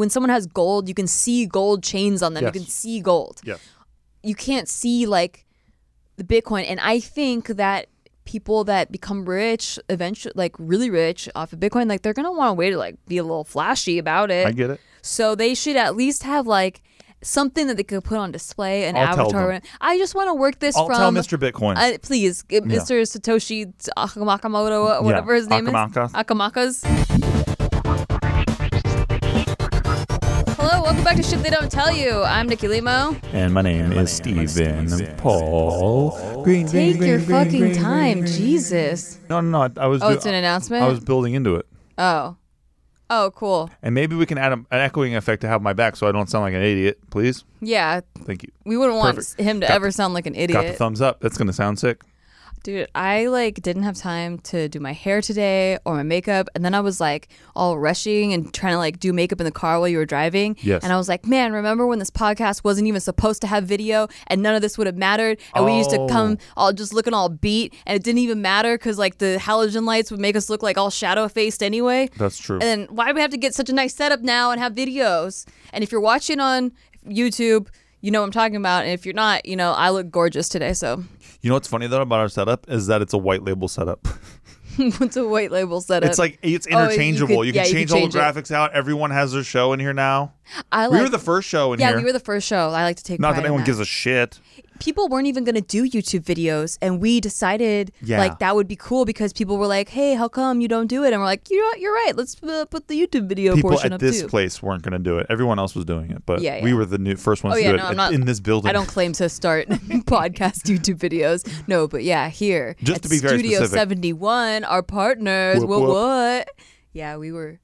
when someone has gold, you can see gold chains on them. Yes. You can see gold. Yeah. You can't see like the Bitcoin. And I think that people that become rich eventually like really rich off of Bitcoin, like they're gonna want a way to like be a little flashy about it. I get it. So they should at least have like something that they could put on display, an I'll avatar. I just want to work this I'll from tell Mr. Bitcoin. uh, please, uh, Mr. Satoshi Nakamoto, whatever his name Akamaka. is. Akamakas. Welcome back to Shit They Don't Tell You. I'm Nikki Limo. and my name is Stephen Paul Green. Take green, your green, fucking green, green, time, green. Jesus. No, no, no. I was. Oh, do- it's an announcement. I was building into it, Oh, oh, cool. and maybe we can add a, an echoing effect to have my back, so I don't sound like an idiot. Please, Yeah, thank you. we wouldn't want Perfect. him to Got ever sound like an Got the idiot. thumbs up. That's gonna sound sick. Dude, I like didn't have time to do my hair today or my makeup, and then I was like all rushing and trying to like do makeup in the car while you were driving. Yes. And I was like, man, remember when this podcast wasn't even supposed to have video, and none of this would have mattered, and we used to Oh. come all just looking all beat, and it didn't even matter because like the halogen lights would make us look like all shadow faced anyway. That's true. And then why do we have to get such a nice setup now and have videos? And if you're watching on YouTube, you know what I'm talking about. And if you're not, you know, I look gorgeous today. So You know what's funny though about our setup is that it's a white label setup. what's a white label setup? It's like it's Oh, you interchangeable. could- you yeah, can you change all change the it. graphics out. Everyone has their show in here now. I we were the first show in yeah, here. Yeah, we were the first show. I like to take Not that anyone gives a shit. People weren't even going to do YouTube videos, and we decided Yeah. like that would be cool because people were like, "Hey, how come you don't do it?" And we're like, "You know, what? you're right. Let's uh, put the YouTube video People portion at up this too." place weren't going to do it. Everyone else was doing it, but Yeah, we were the new first ones Oh, to yeah, do no, it I'm not- in this building. I don't claim to start podcast YouTube videos. No, but yeah, here. Just at to be very Studio specific. 71, our partners. Whoop, what what? Yeah, we were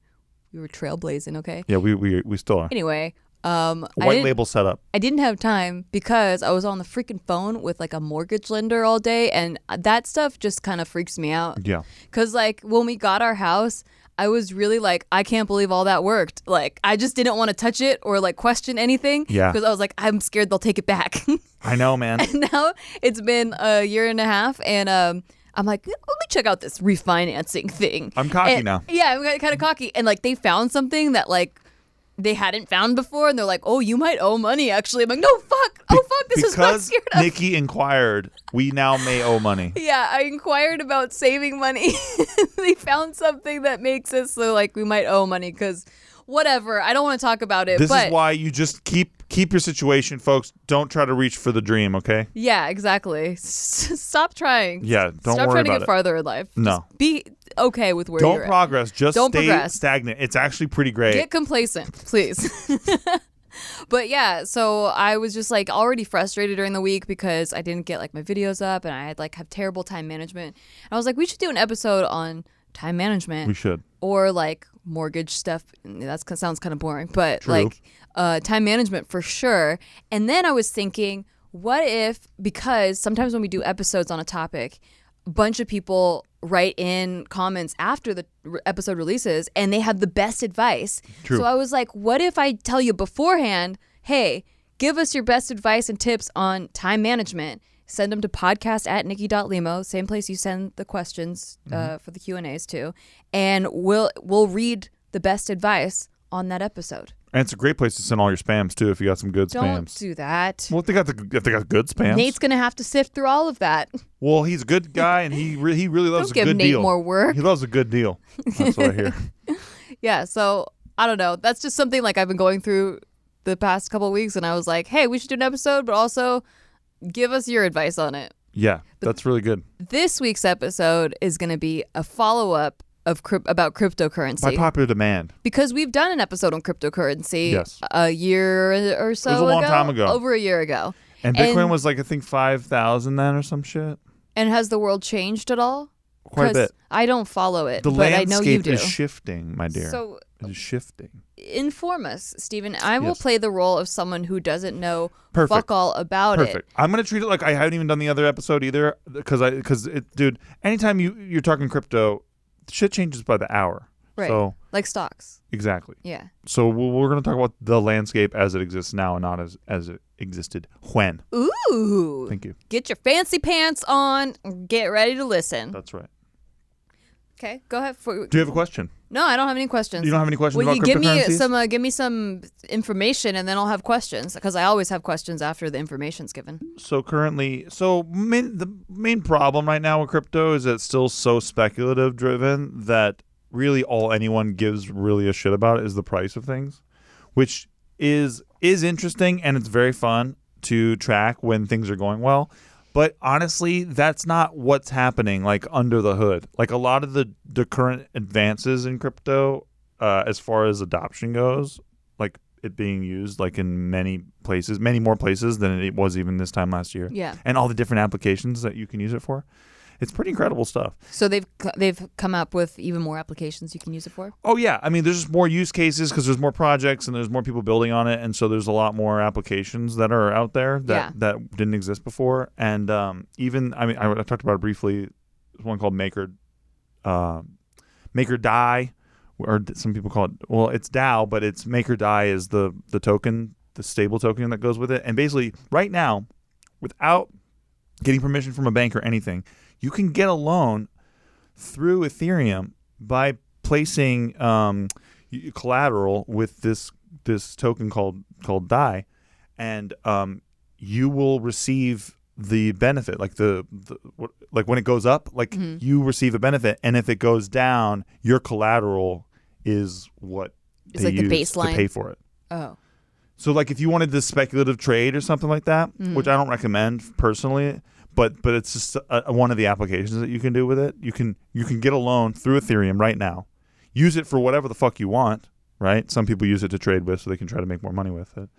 we were trailblazing, okay? Yeah, we we we still are. Anyway, um White label setup. I didn't have time because I was on the freaking phone with like a mortgage lender all day and that stuff just kind of freaks me out. Yeah. Cuz like when we got our house, I was really like I can't believe all that worked. Like I just didn't want to touch it or like question anything Yeah. because I was like I'm scared they'll take it back. I know, man. And now it's been a year and a half and um I'm like, let me check out this refinancing thing. I'm cocky And- now. Yeah, I'm kind of cocky. And like they found something that like they hadn't found before and they're like, oh, you might owe money actually. I'm like, no, fuck. Oh, fuck. This is what I'm because scared of. Nikki inquired, we now may owe money. yeah, I inquired about saving money. they found something that makes us so like we might owe money because whatever. I don't want to talk about it. This but is why you just keep keep your situation, folks. Don't try to reach for the dream, okay? Yeah, exactly. Stop trying. Yeah, don't Stop worry trying to get it. farther in life. No. Just be okay with where Don't you're at. Don't progress. Just Don't stay progress. stagnant. It's actually pretty great. Get complacent, please. but yeah, so I was just like already frustrated during the week because I didn't get like my videos up and I had like have terrible time management. And I was like, we should do an episode on time management we should. or like mortgage stuff. That sounds kind of boring, but True. like uh, time management for sure. And then I was thinking, what if because sometimes when we do episodes on a topic, a bunch of people write in comments after the episode releases and they have the best advice. True. So I was like, what if I tell you beforehand, hey, give us your best advice and tips on time management. Send them to podcast at nikki.limo, same place you send the questions uh, for the Q&As to. And we'll, we'll read the best advice on that episode. And it's a great place to send all your spams too if you got some good Don't spams. do that. well, if they got the if they got good spams. Nate's going to have to sift through all of that. well, he's a good guy and he re- he really loves Don't a give good Nate deal. more work. He loves a good deal. That's what I hear. Yeah, so I don't know. That's just something like I've been going through the past couple of weeks and I was like, "Hey, we should do an episode, but also give us your advice on it." Yeah, that's really good. This week's episode is going to be a follow-up of about cryptocurrency By popular demand. because we've done an episode on cryptocurrency Yes. a year or so was a long ago, time ago. over a year ago. And Bitcoin And- was like I think five thousand then or some shit. And has the world changed at all? Quite a bit. I don't follow it, The but I know you landscape do. is shifting, my dear. so it is shifting. inform us, Stephen. I will Yes. play the role of someone who doesn't know Perfect. fuck all about it. Perfect. I'm gonna treat it like I haven't even done the other episode either, because I because it, dude. Anytime you you're talking crypto, shit changes by the hour. Right. So Like stocks. exactly. Yeah. So we're we're gonna talk about the landscape as it exists now, and not as as it existed when. Ooh. Thank you. Get your fancy pants on. Get ready to listen. That's right. Okay, go ahead. For, Do you have a question? No, I don't have any questions. You don't have any questions Well, about you give me cryptocurrencies? some, uh, give me some information, and then I'll have questions because I always have questions after the information's given. So currently, so main, the main problem right now with crypto is that it's still so speculative driven that really all anyone gives really a shit about is the price of things, which is is interesting and it's very fun to track when things are going well. But honestly, that's not what's happening like under the hood. Like a lot of the the current advances in crypto, uh, as far as adoption goes, like it being used like in many places, many more places than it was even this time last year. Yeah. And all the different applications that you can use it for. It's pretty incredible stuff. So they've they've come up with even more applications you can use it for. Oh yeah, I mean there's just more use cases because there's more projects and there's more people building on it, and so there's a lot more applications that are out there that Yeah. that didn't exist before. And um, even I mean I, I talked about it briefly. One called Maker, uh, Maker DAI, or some people call it. Well, it's DAO, but it's Maker DAI is the the token, the stable token that goes with it. And basically, right now, without getting permission from a bank or anything, you can get a loan through Ethereum by placing um, collateral with this this token called called DAI, and um, you will receive the benefit, like the, the like when it goes up, like Mhm. you receive a benefit, and if it goes down, your collateral is what It's they like the use baseline. to pay for it. Oh, So like if you wanted this speculative trade or something like that, Mhm. which I don't recommend personally, but but it's just a, one of the applications that you can do with it. You can you can get a loan through Ethereum right now. Use it for whatever the fuck you want, right? Some people use it to trade with so they can try to make more money with it.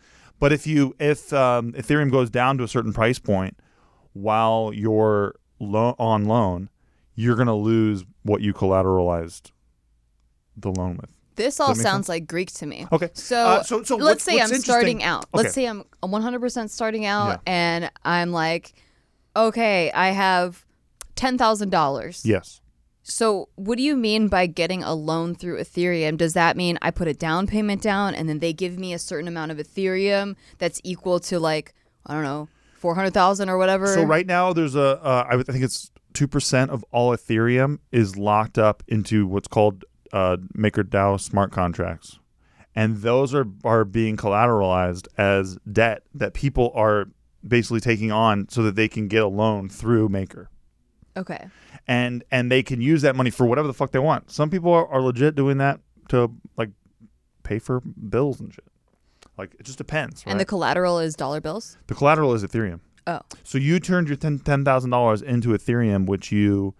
But if you if um, Ethereum goes down to a certain price point while you're lo- on loan, you're going to lose what you collateralized the loan with. this all sounds like Greek to me. Okay. So, Uh, so- so let's say I'm starting out. Okay. Let's say I'm 100% starting out, Yeah. and I'm like, okay, I have ten thousand dollars. Yes. So, what do you mean by getting a loan through Ethereum? Does that mean I put a down payment down and then they give me a certain amount of Ethereum that's equal to like I don't know, four hundred thousand or whatever? So right now, there's a uh, I think it's two percent of all Ethereum is locked up into what's called uh, MakerDAO smart contracts, and those are are being collateralized as debt that people are basically taking on so that they can get a loan through Maker. Okay. And and they can use that money for whatever the fuck they want. Some people are, are legit doing that to like pay for bills and shit. Like it just depends. Right? And the collateral is dollar bills. the collateral is Ethereum. Oh. So you turned your ten ten thousand dollars into Ethereum, which you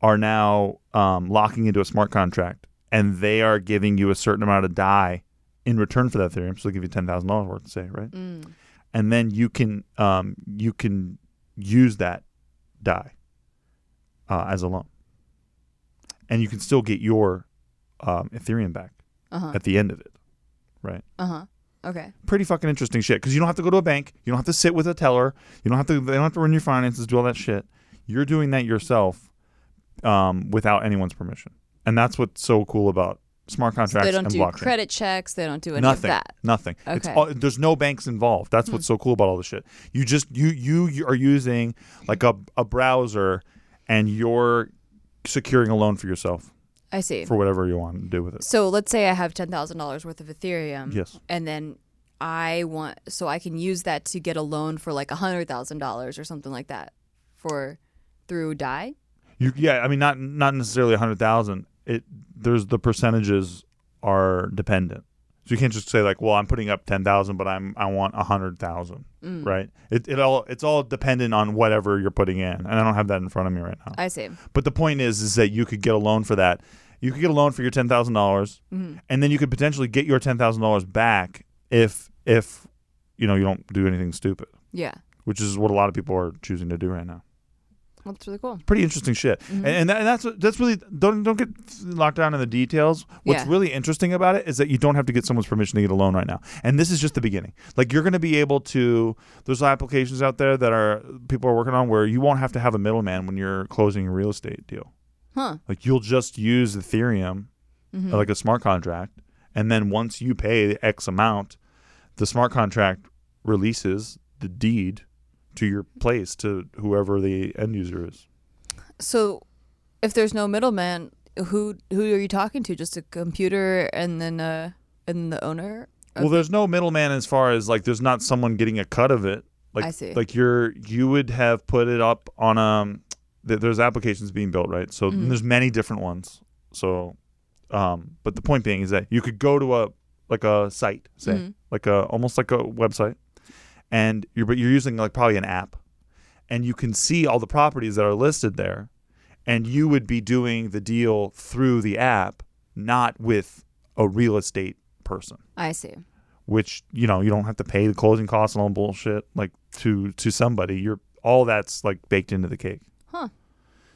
are now um, locking into a smart contract, and they are giving you a certain amount of DAI in return for that Ethereum. So they give you ten thousand dollars worth, say, right? Mm. And then you can um, you can use that DAI uh, as a loan, and you can still get your um, Ethereum back Uh huh. at the end of it, right? Uh huh. Okay. pretty fucking interesting shit because you don't have to go to a bank you don't have to sit with a teller you don't have to they don't have to run your finances do all that shit you're doing that yourself um, without anyone's permission and that's what's so cool about smart contracts So they don't do blockchain credit checks. They don't do any nothing of that. nothing Okay. Hmm. all, there's no banks involved that's what's so cool about all this shit you just you you, you are using like a, a browser and you're securing a loan for yourself I see. for whatever you want to do with it So let's say I have ten thousand dollars worth of Ethereum. yes and then I want so I can use that to get a loan for like a hundred thousand dollars or something like that for through DAI. You, yeah, I mean, not not necessarily a hundred thousand. It there's the percentages are dependent, so you can't just say like, well, I'm putting up ten thousand, but I'm I want a hundred thousand, Mm. right? It it all it's all dependent on whatever you're putting in, and I don't have that in front of me right now. I see. But the point is, is that you could get a loan for that. You could get a loan for your ten thousand dollars, Mhm. and then you could potentially get your ten thousand dollars back if if you know you don't do anything stupid, Yeah, which is what a lot of people are choosing to do right now that's really cool. pretty interesting shit. Mhm. And, and, that, and that's that's really don't don't get locked down in the details. What's Yeah. really interesting about it is that you don't have to get someone's permission to get a loan right now. And this is just the beginning. Like you're going to be able to. There's applications out there that are people are working on where you won't have to have a middleman when you're closing a real estate deal. Huh. Like you'll just use Ethereum Mhm. like a smart contract, and then once you pay X amount, the smart contract releases the deed to your place to whoever the end user is. So, if there's no middleman, who who are you talking to? Just a computer and then uh and the owner. Well, there's no middleman as far as like there's not someone getting a cut of it. Like I see. like you're you would have put it up on um th- there's applications being built, right? So Mhm. there's many different ones. So um but the point being is that you could go to a like a site, say, Mhm. like a almost like a website and you're but you're using like probably an app and you can see all the properties that are listed there and you would be doing the deal through the app, not with a real estate person I see. which you know you don't have to pay the closing costs and all bullshit like to to somebody you're all that's like baked into the cake Huh.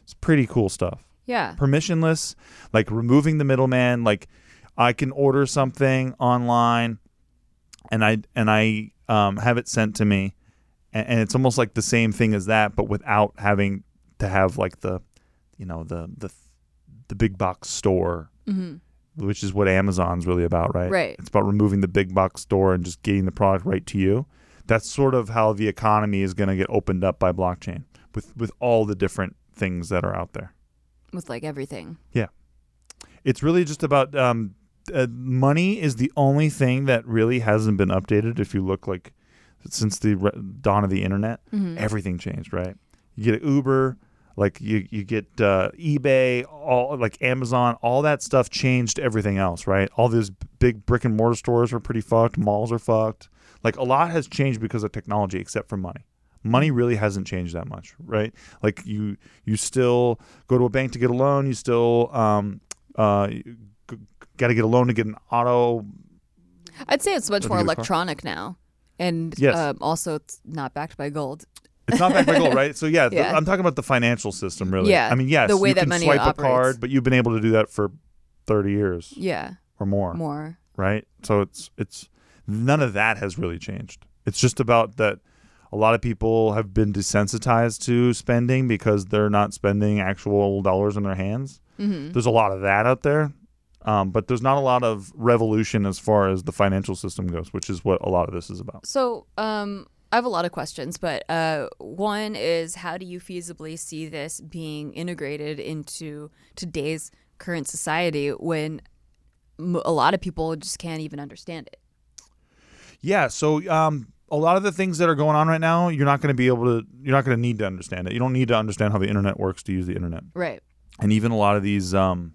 it's pretty cool stuff Yeah. permissionless like removing the middleman like i can order something online and i and i um, have it sent to me and, and it's almost like the same thing as that but without having to have like the you know the the the big box store hmm which is what Amazon's really about, right? Right. It's about removing the big box store and just getting the product right to you. That's sort of how the economy is going to get opened up by blockchain with with all the different things that are out there. With like everything. Yeah. It's really just about um, uh, money is the only thing that really hasn't been updated. If you look like since the re- dawn of the internet, hmm everything changed, right? You get Uber, like you you get uh, eBay, all like Amazon, all that stuff changed everything else, right? All these big brick and mortar stores are pretty fucked. Malls are fucked. Like a lot has changed because of technology, except for money. Money really hasn't changed that much, right? Like you you still go to a bank to get a loan. You still um uh got to get a loan to get an auto. I'd say it's much more electronic now, and Yes. um, also it's not backed by gold. It's not backed by gold, right? So yeah, Yeah. I'm talking about the financial system, really. Yeah, I mean, yes, the way you that can money swipe a card, but you've been able to do that for 30 years Yeah, or more, more. right? So it's it's none of that has really changed. It's just about that a lot of people have been desensitized to spending because they're not spending actual dollars in their hands. hmm There's a lot of that out there. Um, but there's not a lot of revolution as far as the financial system goes, which is what a lot of this is about. So, um, I have a lot of questions, but uh, one is how do you feasibly see this being integrated into today's current society when m- a lot of people just can't even understand it? Yeah, so um, a lot of the things that are going on right now, you're not going to be able to, you're not going to need to understand it. You don't need to understand how the internet works to use the internet. Right. And even a lot of these, um,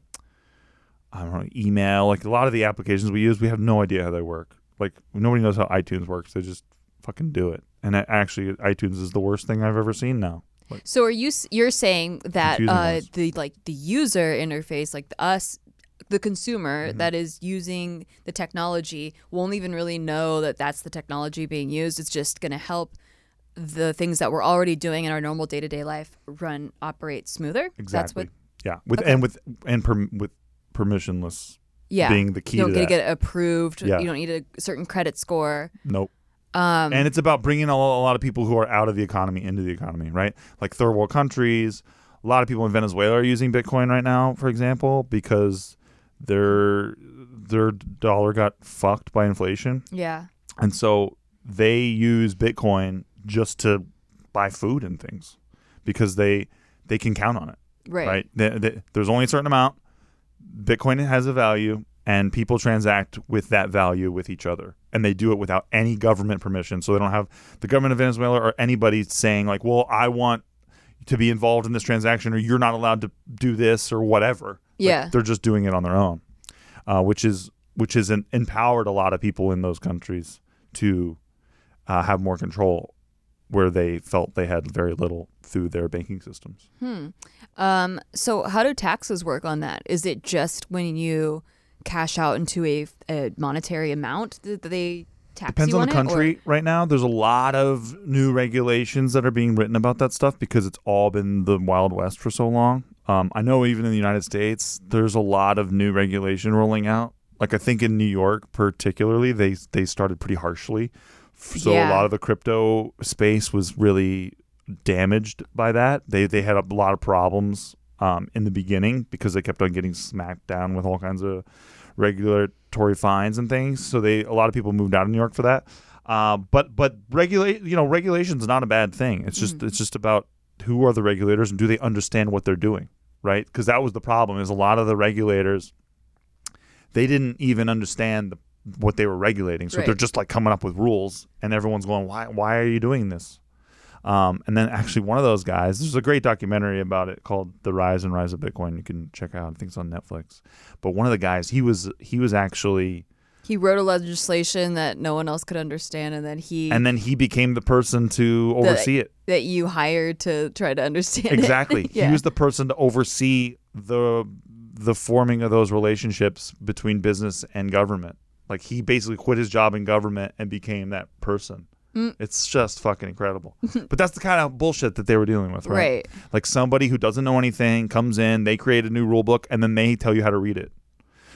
I don't know, email, like a lot of the applications we use, we have no idea how they work. Like nobody knows how iTunes works. They just fucking do it. And actually, iTunes is the worst thing I've ever seen now. So, are you you're saying that uh, the like the user interface, like the, us, the consumer Mm-hmm. that is using the technology, won't even really know that that's the technology being used. It's just going to help the things that we're already doing in our normal day to day life run operate smoother. Exactly. That's what. yeah, with Okay. and with and per, with permissionless Yeah. being the key you don't get get approved. Yeah. You don't need a certain credit score. nope. Um, and it's about bringing a, a lot of people who are out of the economy into the economy, right? Like third world countries. A lot of people in Venezuela are using Bitcoin right now, for example, because their their dollar got fucked by inflation, yeah. and so they use Bitcoin just to buy food and things because they they can count on it, Right. right? They- they- there's only a certain amount. Bitcoin has a value, and people transact with that value with each other, and they do it without any government permission. So they don't have the government of Venezuela or anybody saying like, "Well, I want to be involved in this transaction," or "You're not allowed to do this," or whatever. Like, Yeah. they're just doing it on their own, uh, which is which has empowered a lot of people in those countries to uh, have more control where they felt they had very little through their banking systems. Hmm. Um, so how do taxes work on that? Is it just when you cash out into a, a monetary amount that they tax Depends you on the it, or- country. Right now, there's a lot of new regulations that are being written about that stuff because it's all been the Wild West for so long. Um, I know even in the United States, there's a lot of new regulation rolling out. Like I think in New York, particularly, they they started pretty harshly. So Yeah. a lot of the crypto space was really damaged by that. They they had a lot of problems um, in the beginning because they kept on getting smacked down with all kinds of regulatory fines and things. So they a lot of people moved out of New York for that. Uh, but but regulate you know regulation's not a bad thing. It's just Mhm. it's just about who are the regulators and do they understand what they're doing. right? Because that was the problem. Is a lot of the regulators they didn't even understand the, what they were regulating, so they're just like coming up with rules, and everyone's going, "Why? Why are you doing this?" Um, and then actually, one of those guys. There's a great documentary about it called "The Rise and Rise of Bitcoin." You can check out. I think it's on Netflix. But one of the guys, he was he was actually, He wrote a legislation that no one else could understand, and then he and then he became the person to oversee it. that you hired to try to understand it. Exactly. yeah. He was the person to oversee the the forming of those relationships between business and government. Like he basically quit his job in government and became that person. Mm. It's just fucking incredible. but that's the kind of bullshit that they were dealing with, right? right. Like somebody who doesn't know anything comes in, they create a new rule book, and then they tell you how to read it.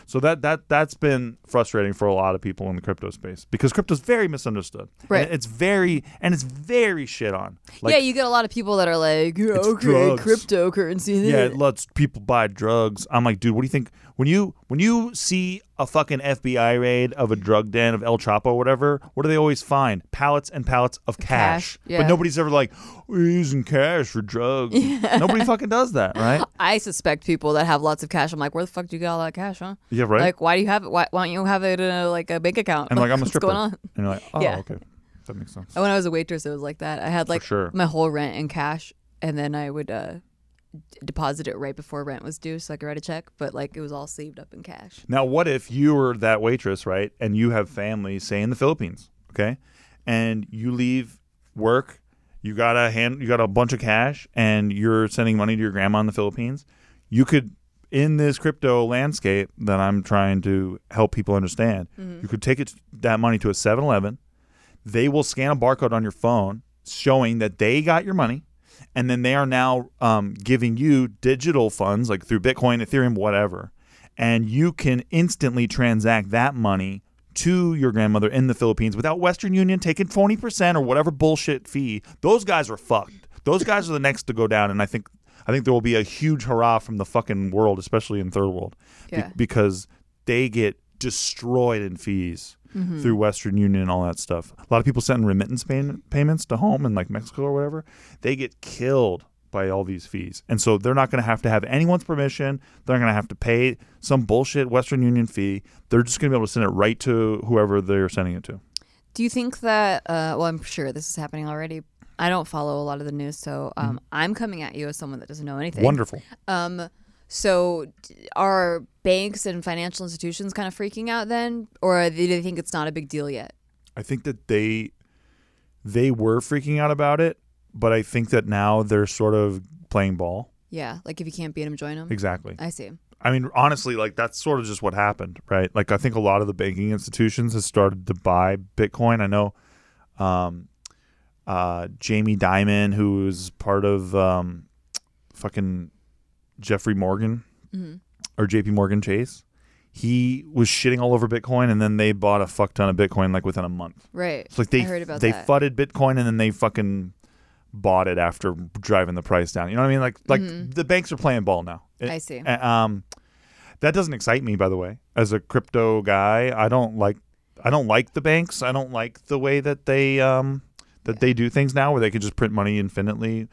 So that that that's been frustrating for a lot of people in the crypto space because crypto's very misunderstood. Right. And it's very and it's very shit on. Like, yeah, you get a lot of people that are like, "Yeah, It's okay, drugs. cryptocurrency. yeah, it lets people buy drugs. I'm like, dude, what do you think when you when you see a fucking FBI raid of a drug den of El Chapo or whatever? What do they always find? Pallets and pallets of cash. Cash, yeah. But nobody's ever like, we're using cash for drugs. Nobody fucking does that, right? I suspect people that have lots of cash. I'm like, where the fuck do you get all that cash, huh? Yeah, right. Like, why do you have it? Why, why don't you have it in a, like a bank account? and like I'm a stripper. What's going on? And you're like, oh, Yeah. okay, that makes sense. When I was a waitress, it was like that. I had like sure. my whole rent in cash, and then I would uh, deposit it right before rent was due, so I could write a check. But like, it was all saved up in cash. Now, what if you were that waitress, right? And you have family, say in the Philippines, okay? And you leave work, you got a hand, you got a bunch of cash, and you're sending money to your grandma in the Philippines. You could, in this crypto landscape that I'm trying to help people understand, mm-hmm. you could take it that money to a 7-Eleven. They will scan a barcode on your phone showing that they got your money and then they are now um, giving you digital funds like through Bitcoin, Ethereum, whatever, and you can instantly transact that money to your grandmother in the Philippines without Western Union taking twenty percent or whatever bullshit fee. Those guys are fucked. Those guys are the next to go down, and I think I think there will be a huge hurrah from the fucking world, especially in third world, be- because they get destroyed in fees Mm-hmm. through Western Union and all that stuff. A lot of people send remittance pay- payments to home in like Mexico or whatever. They get killed by all these fees. And so they're not going to have to have anyone's permission. They're going to have to pay some bullshit Western Union fee. They're just going to be able to send it right to whoever they're sending it to. Do you think that? Uh, well, I'm sure this is happening already. I don't follow a lot of the news, so um, I'm coming at you as someone that doesn't know anything. Wonderful. Um, so are banks and financial institutions kind of freaking out then, or do they think it's not a big deal yet? I think that they they were freaking out about it, but I think that now they're sort of playing ball. Yeah, like if you can't beat them, join them. Exactly. I see. I mean, honestly, like that's sort of just what happened, right? Like I think a lot of the banking institutions has started to buy Bitcoin. I know um, uh, Jamie Dimon, who is part of um, fucking Jeffrey Morgan Mhm. or JP Morgan Chase, he was shitting all over Bitcoin, and then they bought a fuck ton of Bitcoin like within a month. Right. It's like they I heard about they that. fudded Bitcoin, and then they fucking bought it after driving the price down. You know what I mean? Like like Mhm. the banks are playing ball now. It- I see. Um, that doesn't excite me, by the way. As a crypto guy, I don't like I don't like the banks. I don't like the way that they um that they do things now, where they can just print money infinitely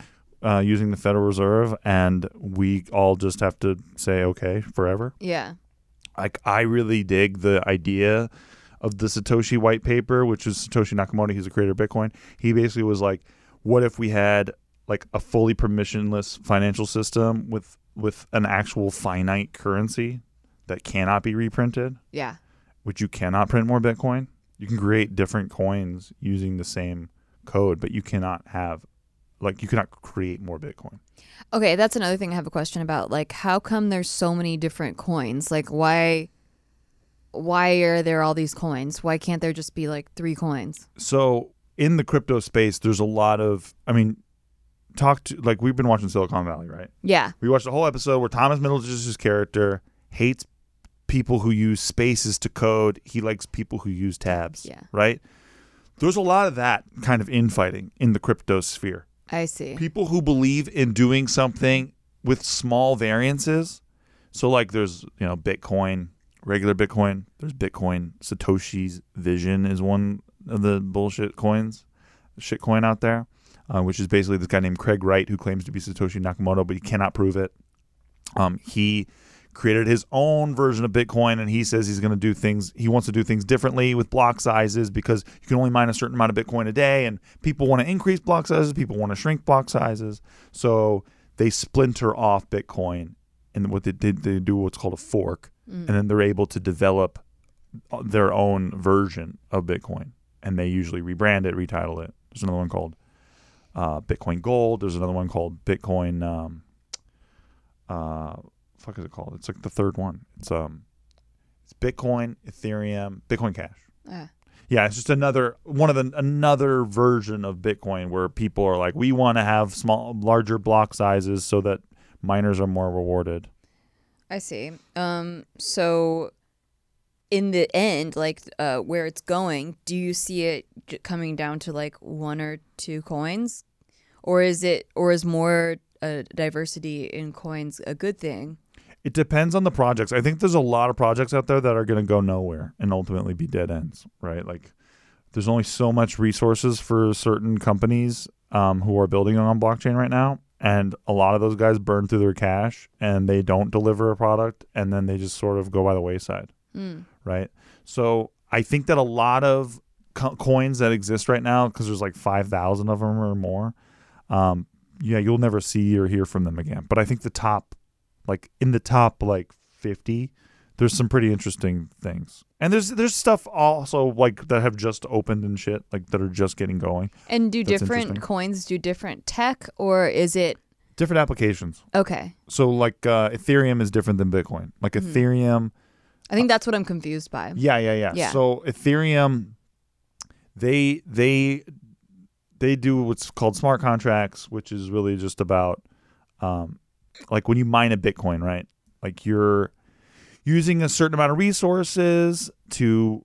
uh, using the Federal Reserve, and we all just have to say okay forever. Yeah. Like I really dig the idea of the Satoshi white paper, which is Satoshi Nakamoto. He's the creator of Bitcoin. He basically was like, "What if we had like a fully permissionless financial system with with an actual finite currency that cannot be reprinted, Yeah. which you cannot print more Bitcoin? You can create different coins using the same code, but you cannot have like you cannot create more Bitcoin. Okay, that's another thing I have a question about. Like, how come there's so many different coins? Like, why? Why are there all these coins? Why can't there just be like three coins? so in the crypto space, there's a lot of. I mean, talk to like we've been watching Silicon Valley, right? Yeah. We watched a whole episode where Thomas Middleditch's character hates people who use spaces to code. He likes people who use tabs. Yeah. Right. There's a lot of that kind of infighting in the crypto sphere. I see. People who believe in doing something with small variances. So like there's you know Bitcoin, regular Bitcoin. There's Bitcoin. Satoshi's Vision is one of the bullshit coins, shit coin out there, uh, which is basically this guy named Craig Wright who claims to be Satoshi Nakamoto, but he cannot prove it. Um, he created his own version of Bitcoin, and he says he's going to do things. He wants to do things differently with block sizes because you can only mine a certain amount of Bitcoin a day, and people want to increase block sizes, people want to shrink block sizes. So they splinter off Bitcoin, and what they did, they do what's called a fork, and then they're able to develop their own version of Bitcoin, and they usually rebrand it, retitle it. There's another one called uh, Bitcoin Gold. There's another one called Bitcoin. Um, uh, fuck is it called? It's like the third one. It's um, it's Bitcoin, Ethereum, Bitcoin Cash. Ah. Yeah, it's just another one of the another version of Bitcoin where people are like, we want to have small, larger block sizes so that miners are more rewarded. I see. Um, so in the end, like uh, where it's going, do you see it j- coming down to like one or two coins, or is it, or is more uh, diversity in coins a good thing? It depends on the projects. I think there's a lot of projects out there that are going to go nowhere and ultimately be dead ends, right? Like there's only so much resources for certain companies um, who are building on blockchain right now. And a lot of those guys burn through their cash and they don't deliver a product and then they just sort of go by the wayside, Mm. right? So I think that a lot of co- coins that exist right now, because there's like 5,000 of them or more, um, yeah, you'll never see or hear from them again. But I think the top like in the top like 50 there's some pretty interesting things and there's there's stuff also like that have just opened and shit like that are just getting going And do That's different coins do different tech, or is it different applications okay? so like uh, ethereum is different than bitcoin like Mhm. ethereum I think that's what I'm confused by. yeah yeah yeah Yeah. so ethereum they they they do what's called smart contracts which is really just about um like when you mine a bitcoin right like you're using a certain amount of resources to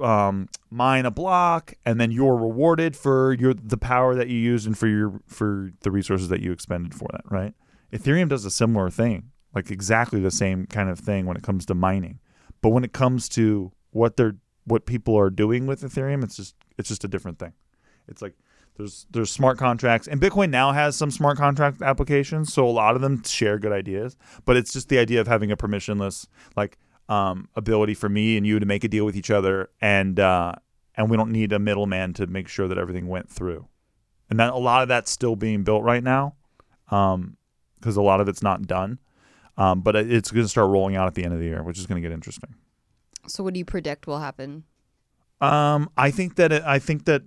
um, mine a block, and then you're rewarded for your the power that you used and for your for the resources that you expended for that. Right? Ethereum does a similar thing, like exactly the same kind of thing when it comes to mining, but when it comes to what they're what people are doing with Ethereum, it's just it's just a different thing. It's like there's there's smart contracts, and Bitcoin now has some smart contract applications, so a lot of them share good ideas. But it's just the idea of having a permissionless like um, ability for me and you to make a deal with each other, and uh, and we don't need a middleman to make sure that everything went through. And that a lot of that's still being built right now, because a lot of it's not done. Um, but it's going to start rolling out at the end of the year, which is going to get interesting. So what do you predict will happen? Um, I think that it, I think that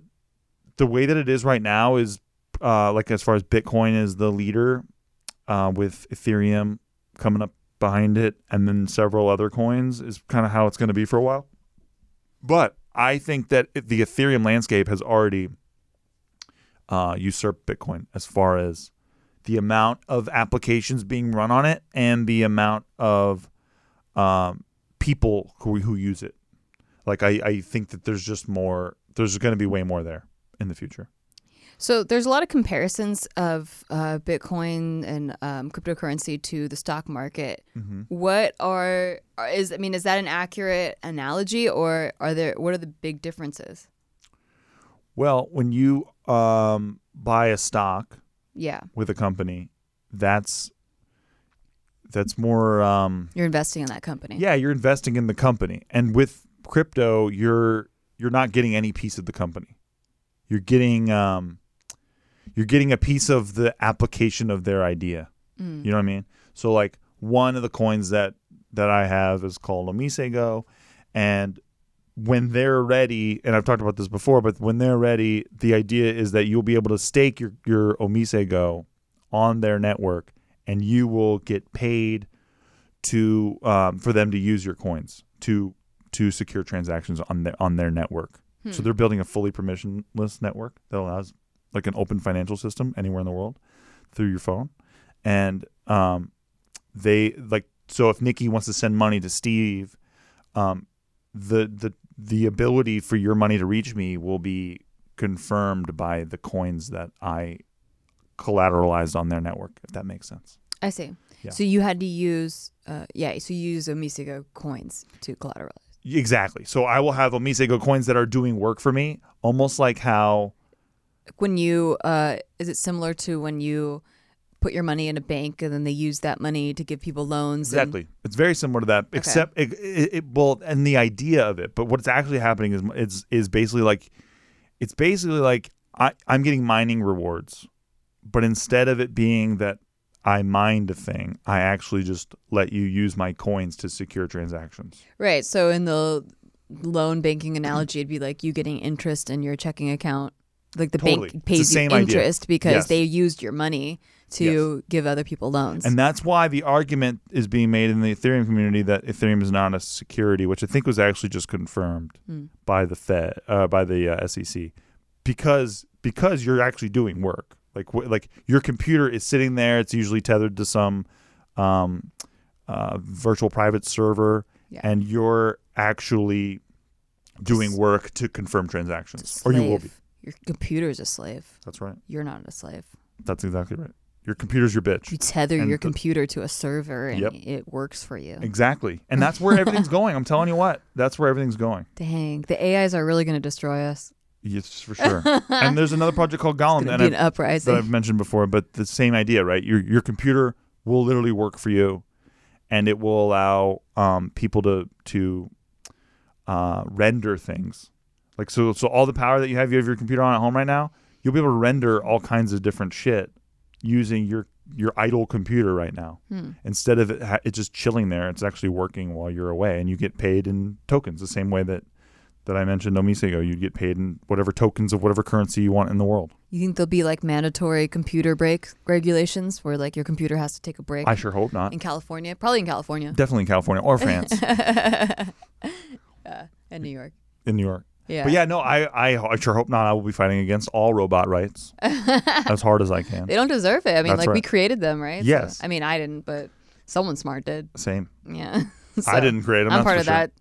the way that it is right now is uh, like as far as Bitcoin is the leader, uh, with Ethereum coming up behind it, and then several other coins is kind of how it's going to be for a while. But I think that the Ethereum landscape has already uh, usurped Bitcoin as far as the amount of applications being run on it and the amount of um, people who who use it. Like I, I think that there's just more. There's going to be way more there in the future. So there's a lot of comparisons of uh, Bitcoin and um, cryptocurrency to the stock market. Mm-hmm. What are is I mean is that an accurate analogy or are there what are the big differences? Well, when you um, buy a stock Yeah, with a company, that's that's more. Um, you're investing in that company. yeah, you're investing in the company, and with crypto, you're you're not getting any piece of the company. You're getting um, you're getting a piece of the application of their idea. Mm. You know what I mean? So like one of the coins that that I have is called Omisego, and when they're ready, and I've talked about this before, but when they're ready, the idea is that you'll be able to stake your your Omisego on their network, and you will get paid to um, for them to use your coins to to secure transactions on their on their network. So Hmm. they're building a fully permissionless network that allows like an open financial system anywhere in the world through your phone. And um, they like so if Nikki wants to send money to Steve, um, the the the ability for your money to reach me will be confirmed by the coins that I collateralized on their network. If that makes sense. I see. Yeah. So you had to use uh, yeah, so you use Omisego coins to collateralize. Exactly. So I will have Omisego coins that are doing work for me, almost like how When you uh, is it similar to when you put your money in a bank and then they use that money to give people loans. and- Exactly. It's very similar to that, except it, it, it well, and the idea of it. But what's actually happening is it's is basically like, it's basically like I I'm getting mining rewards, but instead of it being that I mined a thing, I actually just let you use my coins to secure transactions. right. So in the loan banking analogy, it'd be like you getting interest in your checking account. Like the Totally. Bank pays you same idea. interest because Yes. they used your money to give other people loans. And that's why the argument is being made in the Ethereum community that Ethereum is not a security, which I think was actually just confirmed Hmm. by the Fed, uh, by the uh, SEC, because because you're actually doing work. Like wh- like your computer is sitting there. It's usually tethered to some um, uh, virtual private server, Yeah. and you're actually doing Just- work to confirm transactions, or you will be. Your computer's a slave. That's right. You're not a slave. That's exactly right. Your computer's your bitch. You tether And your the- computer to a server and Yep. it works for you. Exactly. And that's where everything's going. I'm telling you what. That's where everything's going. Dang, the AIs are really going to destroy us. Yes, for sure. and there's another project called Golem that an I've, uprising. that I've mentioned before, but the same idea, right? Your your computer will literally work for you, and it will allow um, people to to uh, render things. Like so, so all the power that you have, you have your computer on at home right now. You'll be able to render all kinds of different shit using your your idle computer right now. Hmm. Instead of it, ha- it just chilling there, it's actually working while you're away, and you get paid in tokens, the same way that that I mentioned no ago. You'd get paid in whatever tokens of whatever currency you want in the world. You think there'll be like mandatory computer break regulations where like your computer has to take a break I sure hope not. in California? Probably in California. Definitely in California or France, yeah, in New York. in New York. Yeah. But yeah, no, I, I, I sure hope not. I will be fighting against all robot rights as hard as I can. They don't deserve it. I mean, That's like we created them, right? So- Yes. I mean, I didn't, but someone smart did. Same. Yeah. I didn't create them. I'm part of sure. that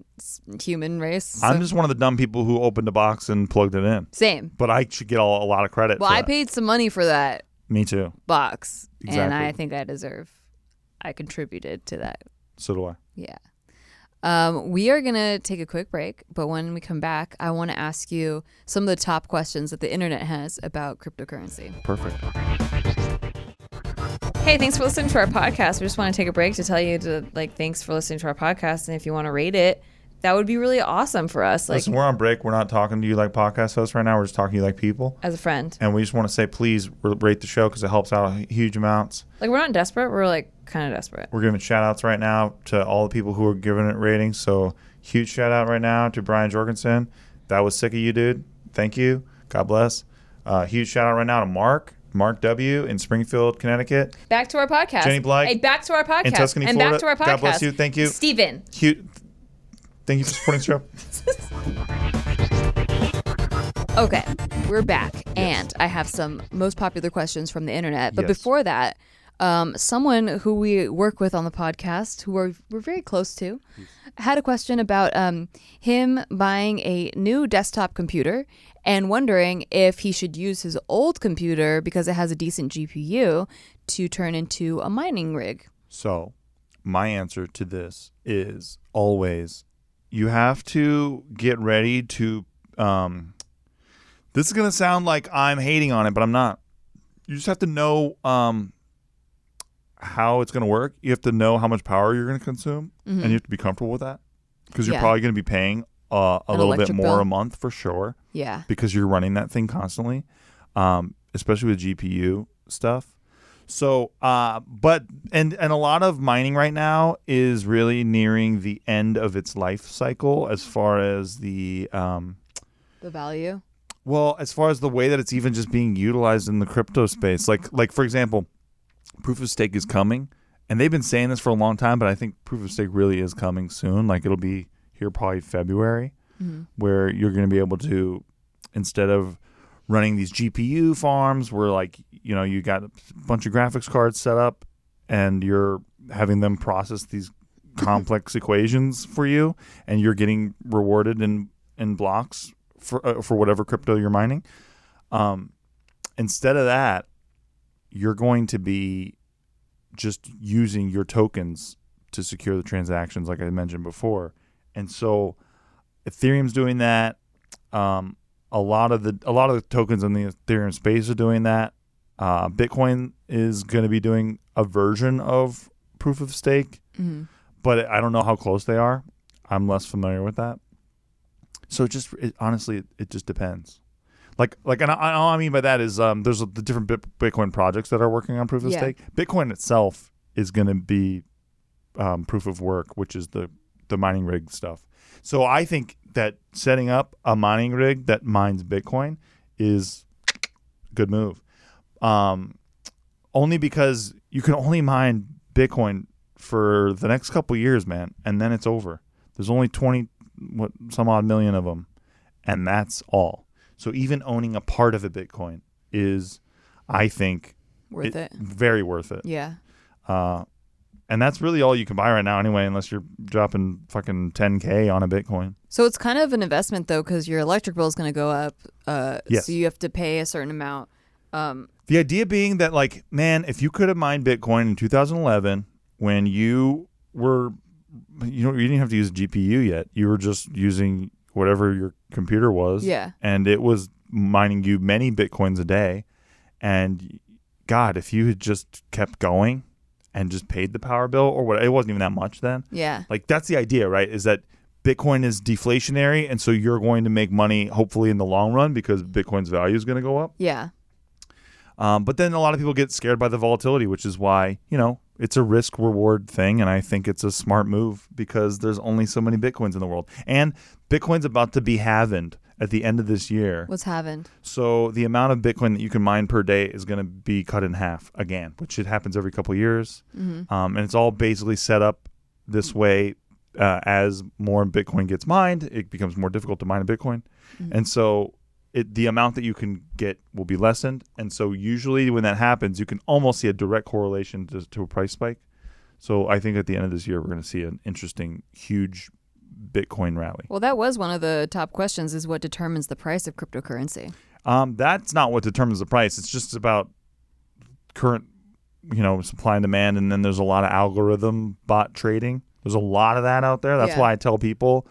human race. so- I'm just one of the dumb people who opened a box and plugged it in. Same. But I should get all, a lot of credit. Well, I that. paid some money for that Me too. box, and I think I deserve. I contributed to that. So do I. Yeah. Um, we are going to take a quick break, but when we come back, I want to ask you some of the top questions that the internet has about cryptocurrency. Perfect. Hey, thanks for listening to our podcast. We just want to take a break to tell you to like thanks for listening to our podcast and if you want to rate it, that would be really awesome for us like Listen, we're on break. We're not talking to you like podcast hosts right now. We're just talking to you like people. as a friend. And we just want to say, please rate the show because it helps out huge amounts. Like we're not desperate, we're like kind of desperate. We're giving shout outs right now to all the people who are giving it ratings. So, huge shout out right now to Brian Jorgensen. That was sick of you, dude. Thank you. God bless. Uh, huge shout out right now to Mark, Mark W. in Springfield, Connecticut. Back to our podcast. Jenny Blythe Hey, back to our podcast. in Tuscany, and Florida. back to our podcast. God bless you. Thank you. Steven. Huge, thank you for supporting the show. Okay, we're back, and I have some most popular questions from the internet. But Yes. before that, um, someone who we work with on the podcast, who are we're very close to, had a question about um, him buying a new desktop computer and wondering if he should use his old computer because it has a decent GPU to turn into a mining rig. So, my answer to this is always you have to get ready to. Um, this is going to sound like I'm hating on it, but I'm not. You just have to know um, how it's going to work. You have to know how much power you're going to consume, and you have to be comfortable with that because you're Mm-hmm. Yeah. probably going to be paying uh, a An little bit more bill. a month for sure Yeah. because you're running that thing constantly, um, especially with GPU stuff. So, uh, but and and a lot of mining right now is really nearing the end of its life cycle as far as the um, The value. well, as far as the way that it's even just being utilized in the crypto space. Like like for example, proof of stake is coming, and they've been saying this for a long time, but I think proof of stake really is coming soon. Like it'll be here probably February, where you're going to be able to instead of running these GPU farms where like you know you got a bunch of graphics cards set up and you're having them process these complex equations for you and you're getting rewarded in in blocks for uh, for whatever crypto you're mining um instead of that you're going to be just using your tokens to secure the transactions like I mentioned before and so Ethereum's doing that um a lot of the a lot of the tokens in the Ethereum space are doing that. Uh, Bitcoin is going to be doing a version of proof of stake, Mhm. but I don't know how close they are. I'm less familiar with that. So it just it, honestly, it, it just depends. Like like, and I, all I mean by that is um, there's the different Bit- Bitcoin projects that are working on proof of Yeah. stake. Bitcoin itself is going to be um, proof of work, which is the the mining rig stuff. So I think that setting up a mining rig that mines Bitcoin is a good move. Um, only because you can only mine Bitcoin for the next couple years, man, and then it's over. There's only 20 what some odd million of them, and that's all. So even owning a part of a Bitcoin is I think Worth it. very worth it. Yeah. Uh, and that's really all you can buy right now anyway, unless you're dropping fucking 10k on a Bitcoin. So it's kind of an investment though, because your electric bill is going to go up. Uh, Yes. So you have to pay a certain amount. Um, The idea being that, like, man, if you could have mined Bitcoin in 2011 when you were, you know, you didn't have to use a GPU yet. You were just using whatever your computer was. Yeah. And it was mining you many Bitcoins a day. And God, if you had just kept going and just paid the power bill or what, it wasn't even that much then. yeah. Like that's the idea, right? Is that Bitcoin is deflationary, and so you're going to make money hopefully in the long run because Bitcoin's value is going to go up. Yeah. Um, but then a lot of people get scared by the volatility, which is why you know it's a risk reward thing, and I think it's a smart move because there's only so many bitcoins in the world, and Bitcoin's about to be halved at the end of this year. What's happened? So the amount of Bitcoin that you can mine per day is going to be cut in half again, which it happens every couple years, Mm-hmm. um, and it's all basically set up this way. Uh, as more Bitcoin gets mined, it becomes more difficult to mine a Bitcoin, Mhm. and so it, the amount that you can get will be lessened. And so usually when that happens, you can almost see a direct correlation to, to a price spike. So I think at the end of this year, we're going to see an interesting, huge Bitcoin rally. Well, that was one of the top questions: is what determines the price of cryptocurrency? Um, that's not what determines the price. It's just about current, you know, supply and demand. And then there's a lot of algorithm bot trading. There's a lot of that out there. That's Yeah. why I tell people,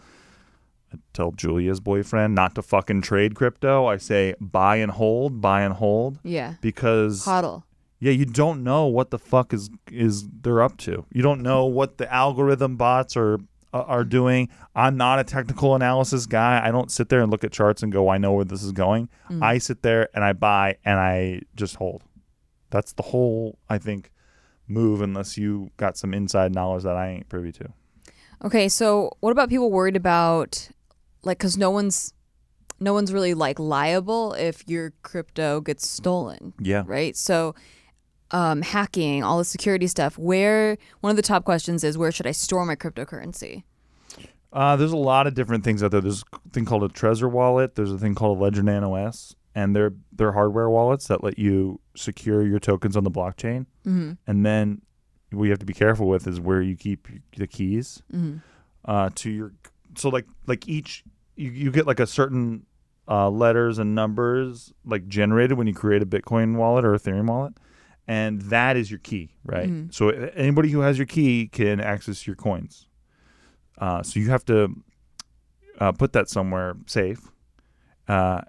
I tell Julia's boyfriend not to fucking trade crypto. I say buy and hold, buy and hold, Yeah. because Hodl. yeah, you don't know what the fuck is is they're up to. You don't know what the algorithm bots are are doing. I'm not a technical analysis guy. I don't sit there and look at charts and go, I know where this is going. Mm. I sit there and I buy and I just hold. That's the whole I think move unless you got some inside knowledge that I ain't privy to. Okay, so what about people worried about like cuz no one's no one's really like liable if your crypto gets stolen, Yeah. right? So um hacking, all the security stuff. Where one of the top questions is where should I store my cryptocurrency? Uh, there's a lot of different things out there. There's a thing called a Trezor wallet. There's a thing called a Ledger Nano S, and they're they're hardware wallets that let you secure your tokens on the blockchain. Mhm. And then what you have to be careful with is where you keep the keys Mhm. uh, to your. So like like each you, you get like a certain uh, letters and numbers like generated when you create a Bitcoin wallet or Ethereum wallet, and that is your key, right? Mhm. So anybody who has your key can access your coins. Uh, so you have to uh, put that somewhere safe, uh,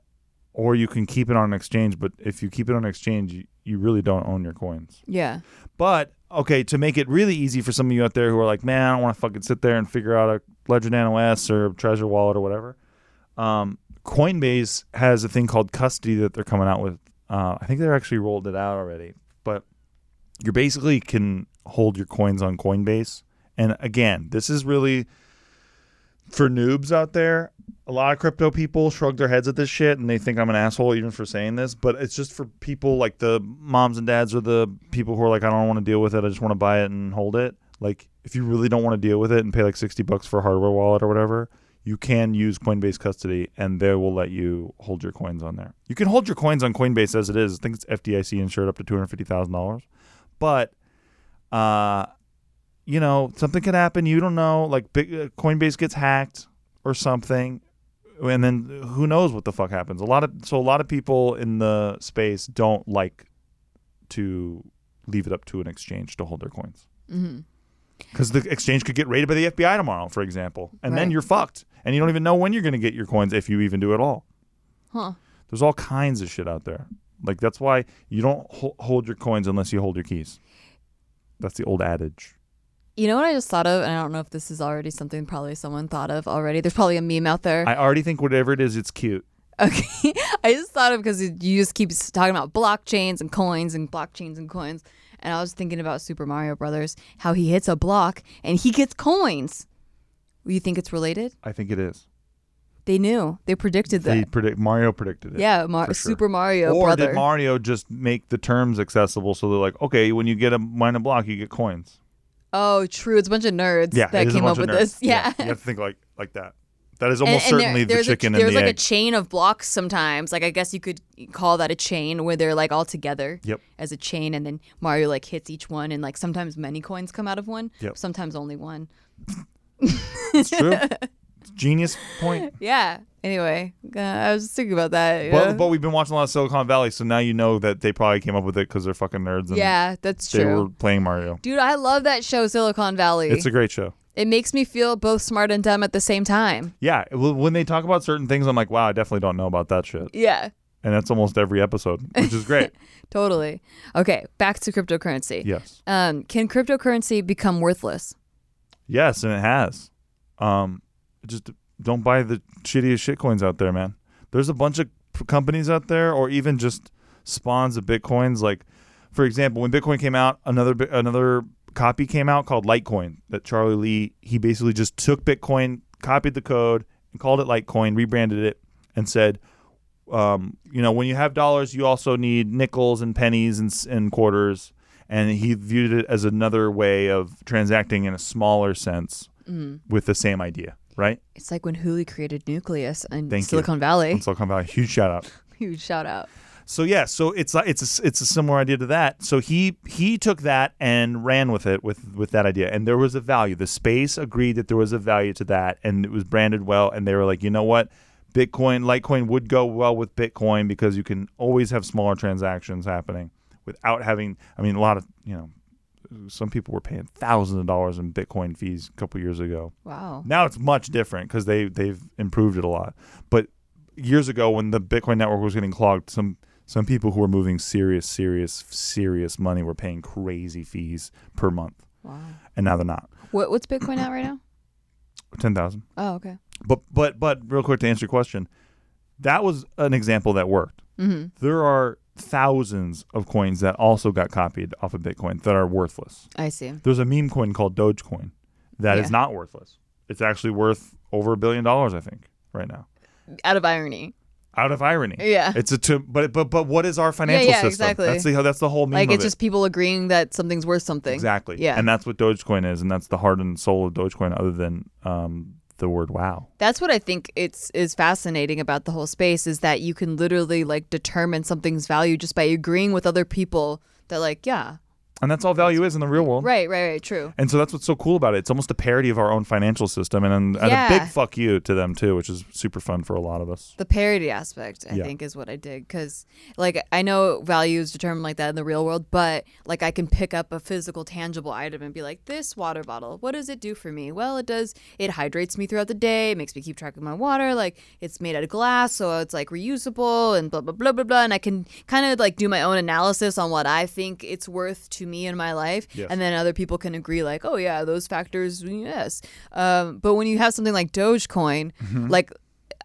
or you can keep it on an exchange. But if you keep it on an exchange, you, you really don't own your coins. Yeah. But okay, to make it really easy for some of you out there who are like, man, I don't want to fucking sit there and figure out a Ledger Nano S or Trezor Wallet or whatever. Um, Coinbase has a thing called custody that they're coming out with. Uh, I think they're actually rolled it out already, but you basically can hold your coins on Coinbase. And again, this is really for noobs out there. A lot of crypto people shrug their heads at this shit and they think I'm an asshole even for saying this, but it's just for people like the moms and dads or the people who are like, I don't want to deal with it. I just want to buy it and hold it. Like, if you really don't want to deal with it and pay like 60 bucks for a hardware wallet or whatever, you can use Coinbase custody and they will let you hold your coins on there. You can hold your coins on Coinbase as it is. I think it's FDIC insured up to $250,000. But, uh, you know, something could happen. You don't know. Like, big, uh, Coinbase gets hacked or something. And then who knows what the fuck happens? A lot of so a lot of people in the space don't like to leave it up to an exchange to hold their coins because the exchange could get raided by the FBI tomorrow, for example, and then you're fucked, and you don't even know when you're going to get your coins if you even do at all. Huh. There's all kinds of shit out there. Like that's why you don't ho- hold your coins unless you hold your keys. That's the old adage. You know what I just thought of, and I don't know if this is already something probably someone thought of already. There's probably a meme out there. I already think whatever it is, it's cute. Okay, I just thought of because you just keep talking about blockchains and coins and blockchains and coins, and I was thinking about Super Mario Brothers, how he hits a block and he gets coins. You think it's related? I think it is. They knew. They predicted that. They predict Mario predicted it. Yeah, Mar- sure. Super Mario or Brother. did Mario just make the terms accessible so they're like, okay, when you get a mine a block, you get coins. oh, true. It's a bunch of nerds Yeah, that it is a came up with nerds. this. Yeah. you have to think like like that. That is almost and there- certainly the there's chicken a, and there's the like egg. a chain of blocks sometimes. Like I guess you could call that a chain where they're like all together Yep. as a chain, and then Mario like hits each one, and like sometimes many coins come out of one. Yep. Sometimes only one. It's true. It's a genius point. Yeah. Anyway, uh, I was just thinking about that. But, but we've been watching a lot of Silicon Valley, so now you know that they probably came up with it because they're fucking nerds and yeah, that's true. they true. were playing Mario. Dude, I love that show, Silicon Valley. It's a great show. it makes me feel both smart and dumb at the same time. Yeah, when they talk about certain things, I'm like, wow, I definitely don't know about that shit. Yeah, And that's almost every episode, which is great. totally. Okay, back to cryptocurrency. yes. Um, can cryptocurrency become worthless? Yes, and it has. Um, just don't buy the shittiest shitcoins out there, man. There's a bunch of companies out there, or even just spawns of bitcoins. Like, for example, when Bitcoin came out, another another copy came out called Litecoin. That Charlie Lee he basically just took Bitcoin, copied the code, and called it Litecoin, rebranded it, and said, um, you know, when you have dollars, you also need nickels and pennies and, and quarters. And he viewed it as another way of transacting in a smaller sense mm-hmm. with the same idea, right? It's like when Hooli created Nucleus in Thank you. Silicon Valley. On Silicon Valley, huge shout out. Huge shout out. So yeah, so it's like it's a, it's a similar idea to that. So he he took that and ran with it with with that idea, and there was a value. The space agreed that there was a value to that, and it was branded well. And they were like, you know what, Bitcoin, Litecoin would go well with Bitcoin because you can always have smaller transactions happening without having. I mean, a lot of you know, some people were paying thousands of dollars in Bitcoin fees a couple years ago. Wow. Now it's much different because they they've improved it a lot. But years ago, when the Bitcoin network was getting clogged, some some people who were moving serious, serious, serious money were paying crazy fees per month, Wow. and now they're not. What, what's Bitcoin at right now? Ten thousand. Oh, okay. But but but real quick to answer your question, that was an example that worked. Mm-hmm. There are thousands of coins that also got copied off of Bitcoin that are worthless. I see. There's a meme coin called Dogecoin that is Yeah. not worthless. It's actually worth over a billion dollars, I think, right now. Out of irony. Out of irony. Yeah. It's a to, but but but what is our financial yeah, system? exactly. That's the that's the whole meme Like it's it. just people agreeing that something's worth something. exactly. Yeah. And that's what Dogecoin is, and that's the heart and soul of Dogecoin, other than um, the word wow. That's what I think it's is fascinating about the whole space is that you can literally like determine something's value just by agreeing with other people that like, yeah. And that's all value is in the real world. Right, right, right, true. And so that's what's so cool about it. It's almost a parody of our own financial system, and, and, and a big fuck you to them too, which is super fun for a lot of us. The parody aspect, I Yeah. think, is what I dig. Because, like, I know value is determined like that in the real world, but, like, I can pick up a physical, tangible item and be like, this water bottle, what does it do for me? Well, it does, it hydrates me throughout the day, it makes me keep track of my water. Like, it's made out of glass, so it's, like, reusable and blah, blah, blah, blah, blah. And I can kind of, like, do my own analysis on what I think it's worth to me in my life. Yes. And then other people can agree, like, oh, yeah, those factors, yes. Um, but when you have something like Dogecoin, Mm-hmm. like,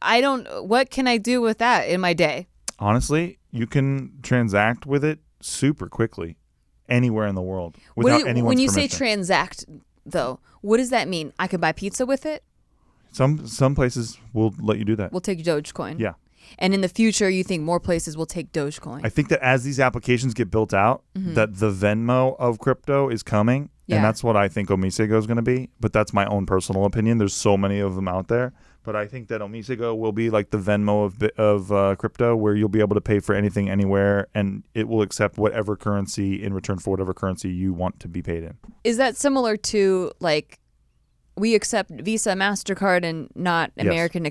I don't. What can I do with that in my day? Honestly, you can transact with it super quickly anywhere in the world without you- anyone's when you say transact, though, what does that mean? I can buy pizza with it. some some places will let you do that. We'll take Dogecoin. Yeah. And in the future, you think more places will take Dogecoin? I think that as these applications get built out, that the Venmo of crypto is coming, Mm-hmm. Yeah. and that's what I think Omisego is going to be. But that's my own personal opinion. There's so many of them out there, but I think that Omisego will be like the Venmo of of uh, crypto, where you'll be able to pay for anything anywhere, and it will accept whatever currency in return for whatever currency you want to be paid in. Is that similar to like we accept Visa, Mastercard, and not Yes. American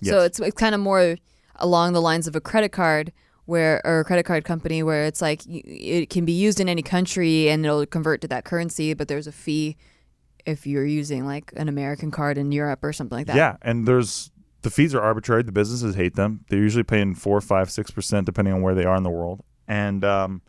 Express? So it's it's kind of more along the lines of a credit card. Where or a credit card company where it's like it can be used in any country and it'll convert to that currency, but there's a fee if you're using like an American card in Europe or something like that. Yeah, and there's the fees are arbitrary. The businesses hate them. They're usually paying four, five, six percent depending on where they are in the world. And um,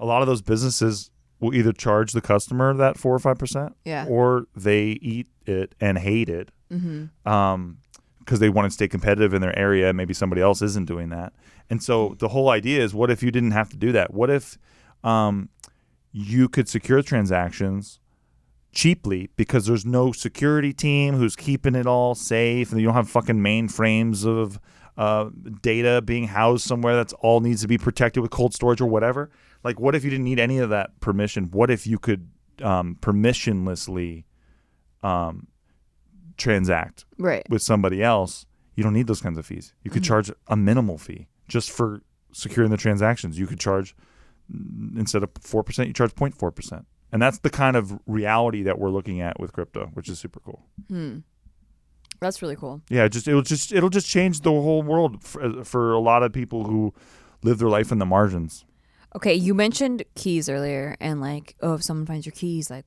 a lot of those businesses will either charge the customer that four or five percent, Yeah. or they eat it and hate it Mm-hmm. um, because they want to stay competitive in their area. Maybe somebody else isn't doing that. And so the whole idea is, what if you didn't have to do that? What if um, you could secure transactions cheaply because there's no security team who's keeping it all safe, and you don't have fucking mainframes of uh, data being housed somewhere that's all needs to be protected with cold storage or whatever. Like, what if you didn't need any of that permission? What if you could um, permissionlessly um, transact Right. with somebody else, you don't need those kinds of fees. You could Mhm. charge a minimal fee just for securing the transactions. You could charge instead of four percent, you charge 0.4 percent, and that's the kind of reality that we're looking at with crypto, which is super cool. Hmm. That's really cool. Yeah, just it'll just it'll just change the whole world for, for a lot of people who live their life in the margins. Okay, you mentioned keys earlier, and like, oh, if someone finds your keys, like,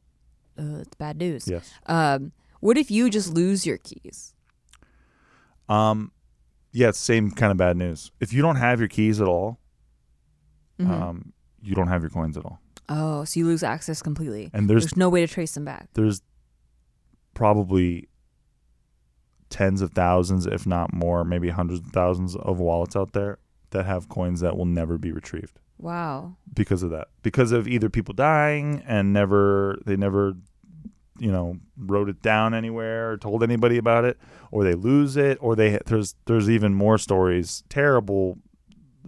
uh, it's bad news. Yes. Um, what if you just lose your keys? Um, yeah, same kind of bad news. If you don't have your keys at all, Mhm. um, you don't have your coins at all, oh, so you lose access completely. and there's There's no way to trace them back. there's probably tens of thousands, if not more, maybe hundreds of thousands of wallets out there that have coins that will never be retrieved Wow. because of that. Because of either people dying and never they never you know wrote it down anywhere or told anybody about it or they lose it or they there's there's even more stories terrible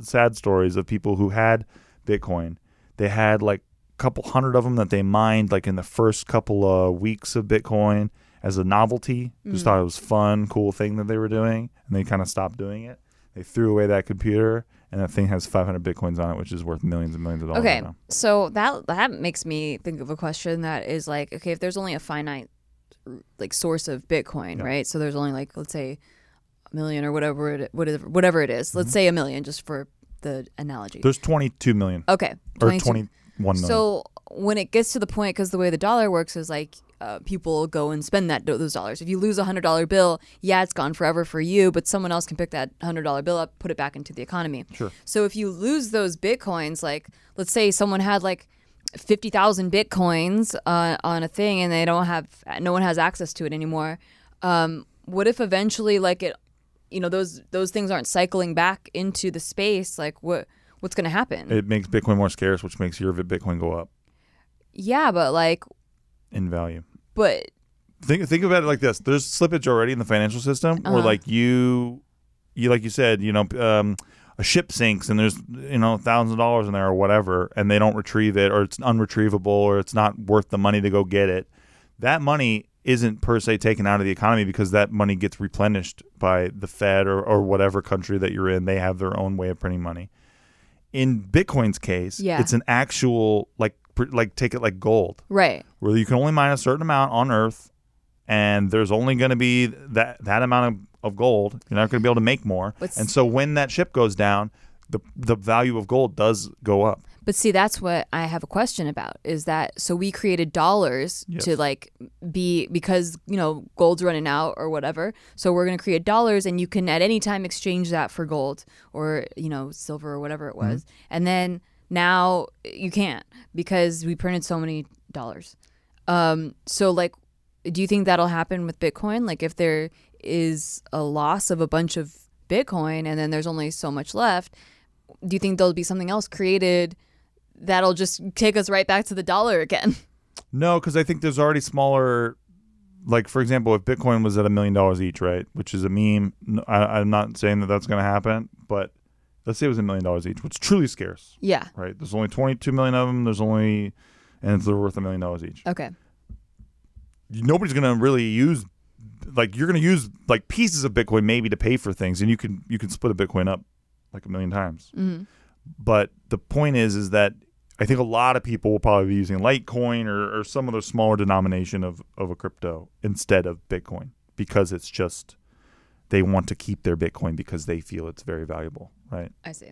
sad stories of people who had bitcoin. They had like a couple hundred of them that they mined like in the first couple of weeks of bitcoin as a novelty. Just Mm. thought it was fun cool thing that they were doing and they kind of stopped doing it. They threw away that computer and that thing has 500 bitcoins on it which is worth millions and millions of dollars Okay, now. so that that makes me think of a question that is like, okay, if there's only a finite like source of Bitcoin, Yeah. right? So there's only like let's say a million or whatever it whatever whatever it is. Let's Mhm. say a million just for the analogy. there's 22 million okay, or 21 million So when it gets to the point, because the way the dollar works is like uh, people go and spend that those dollars. If you lose a hundred dollar bill, yeah, it's gone forever for you, but someone else can pick that hundred dollar bill up, put it back into the economy. Sure. So if you lose those bitcoins, like let's say someone had like fifty thousand bitcoins uh, on a thing, and they don't have, no one has access to it anymore. Um, what if eventually, like it, you know, those those things aren't cycling back into the space? Like what? What's going to happen? it makes bitcoin more scarce which makes your bitcoin go up yeah, but like, in value but think think about it like this there's slippage already in the financial system where Uh-huh. like you you like you said you know um a ship sinks and there's you know thousands of dollars in there or whatever and they don't retrieve it or it's unretrievable or it's not worth the money to go get it that money isn't per se taken out of the economy because that money gets replenished by the fed or, or whatever country that you're in they have their own way of printing money in bitcoin's case Yeah. it's an actual like like take it like gold right. where you can only mine a certain amount on Earth, and there's only going to be that that amount of, of gold. You're not going to be able to make more, But s- and so when that ship goes down, the the value of gold does go up. But see, that's what I have a question about. Is that so? We created dollars Yes. to like be because you know gold's running out or whatever. So we're gonna create dollars, and you can at any time exchange that for gold or you know silver or whatever it mm-hmm. was. And then now you can't because we printed so many dollars. Um, so like, do you think that'll happen with Bitcoin? Like, if there is a loss of a bunch of Bitcoin and then there's only so much left, do you think there'll be something else created that'll just take us right back to the dollar again? No, because I think there's already smaller. Like for example, if Bitcoin was at a million dollars each, right, which is a meme. I, am not saying that that's going to happen, but let's say it was a million dollars each, which is truly scarce, Yeah. right? There's only 22 million of them. There's only, and they're worth a million dollars each. Okay. nobody's gonna really use like you're gonna use like pieces of Bitcoin maybe to pay for things, and you can you can split a Bitcoin up like a million times. hmm But the point is, is that I think a lot of people will probably be using Litecoin or, or some other smaller denomination of of a crypto instead of Bitcoin because it's just they want to keep their Bitcoin because they feel it's very valuable, right? I see.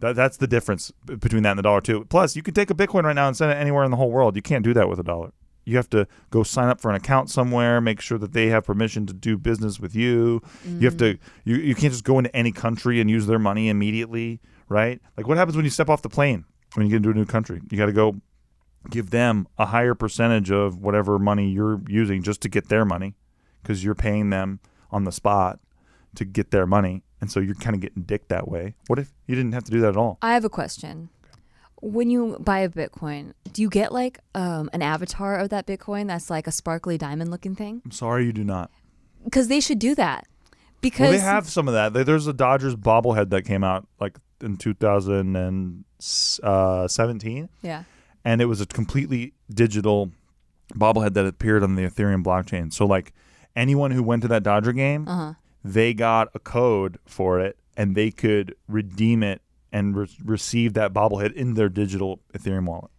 That, that's the difference between that and the dollar too. Plus, you can take a Bitcoin right now and send it anywhere in the whole world. You can't do that with a dollar. you have to go sign up for an account somewhere, make sure that they have permission to do business with you. You have to mm. you, you can't just go into any country and use their money immediately, right? Like what happens when you step off the plane when you get into a new country? You got to go give them a higher percentage of whatever money you're using just to get their money because you're paying them on the spot to get their money. And so you're kind of getting dicked that way. What if you didn't have to do that at all? I have a question. When you buy a Bitcoin, do you get like um, an avatar of that Bitcoin that's like a sparkly diamond looking thing? I'm sorry you do not. Because they should do that. Because Well, they have some of that. There- There's a Dodgers bobblehead that came out like in 2017, yeah. and it was a completely digital bobblehead that appeared on the Ethereum blockchain. So like anyone who went to that Dodger game, Uh huh. They got a code for it, and they could redeem it and re- receive that bobblehead in their digital Ethereum wallet.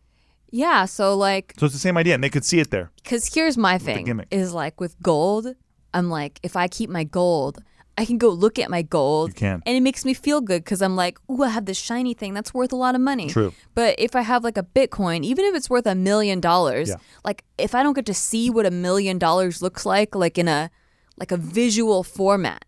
Yeah. So like, So it's the same idea, and they could see it there. because here's my the thing gimmick. is like with gold, I'm like, if I keep my gold, I can go look at my gold. You can. And it makes me feel good because I'm like, ooh, I have this shiny thing that's worth a lot of money. True. But if I have like a Bitcoin, even if it's worth a million dollars, like if I don't get to see what a million dollars looks like, like in a like a visual format,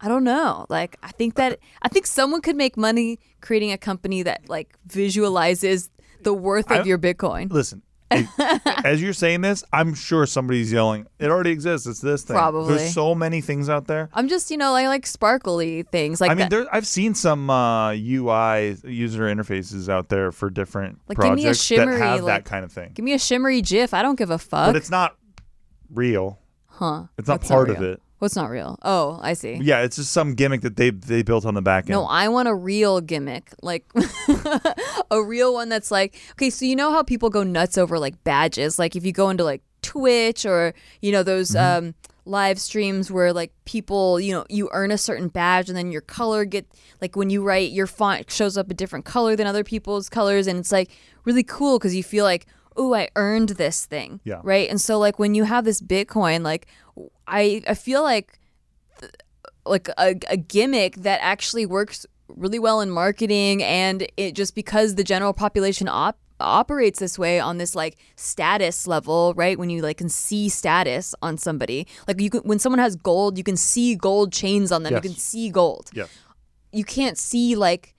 I don't know. Like I think that I think someone could make money creating a company that like visualizes the worth of I- your Bitcoin. Listen, as you're saying this, I'm sure somebody's yelling, "It already exists. It's this thing." Probably. There's so many things out there. I'm just, you know, I like sparkly things like I mean, that. there, I've seen some uh, UI user interfaces out there for different Like, give me a projects that shimmery, have like- that kind of thing, Give me a shimmery GIF. I don't give a fuck. but it's not real. Huh? It's not part of it. What's not real? Oh, I see. Yeah, it's just some gimmick that they they built on the back end. No, I want a real gimmick, like a real one that's like, okay, so you know how people go nuts over like badges, like if you go into like Twitch or you know those Mm-hmm. um, live streams where like people, you know, you earn a certain badge and then your color get like when you write your font shows up a different color than other people's colors, and it's like really cool because you feel like. Oh, I earned this thing. Yeah. Right. And so, like, when you have this Bitcoin, like, I I feel like like a, a gimmick that actually works really well in marketing and it just because the general population op- operates this way on this like status level right when you like can see status on somebody like you can when someone has gold you can see gold chains on them Yes. you can see gold yeah, you can't see like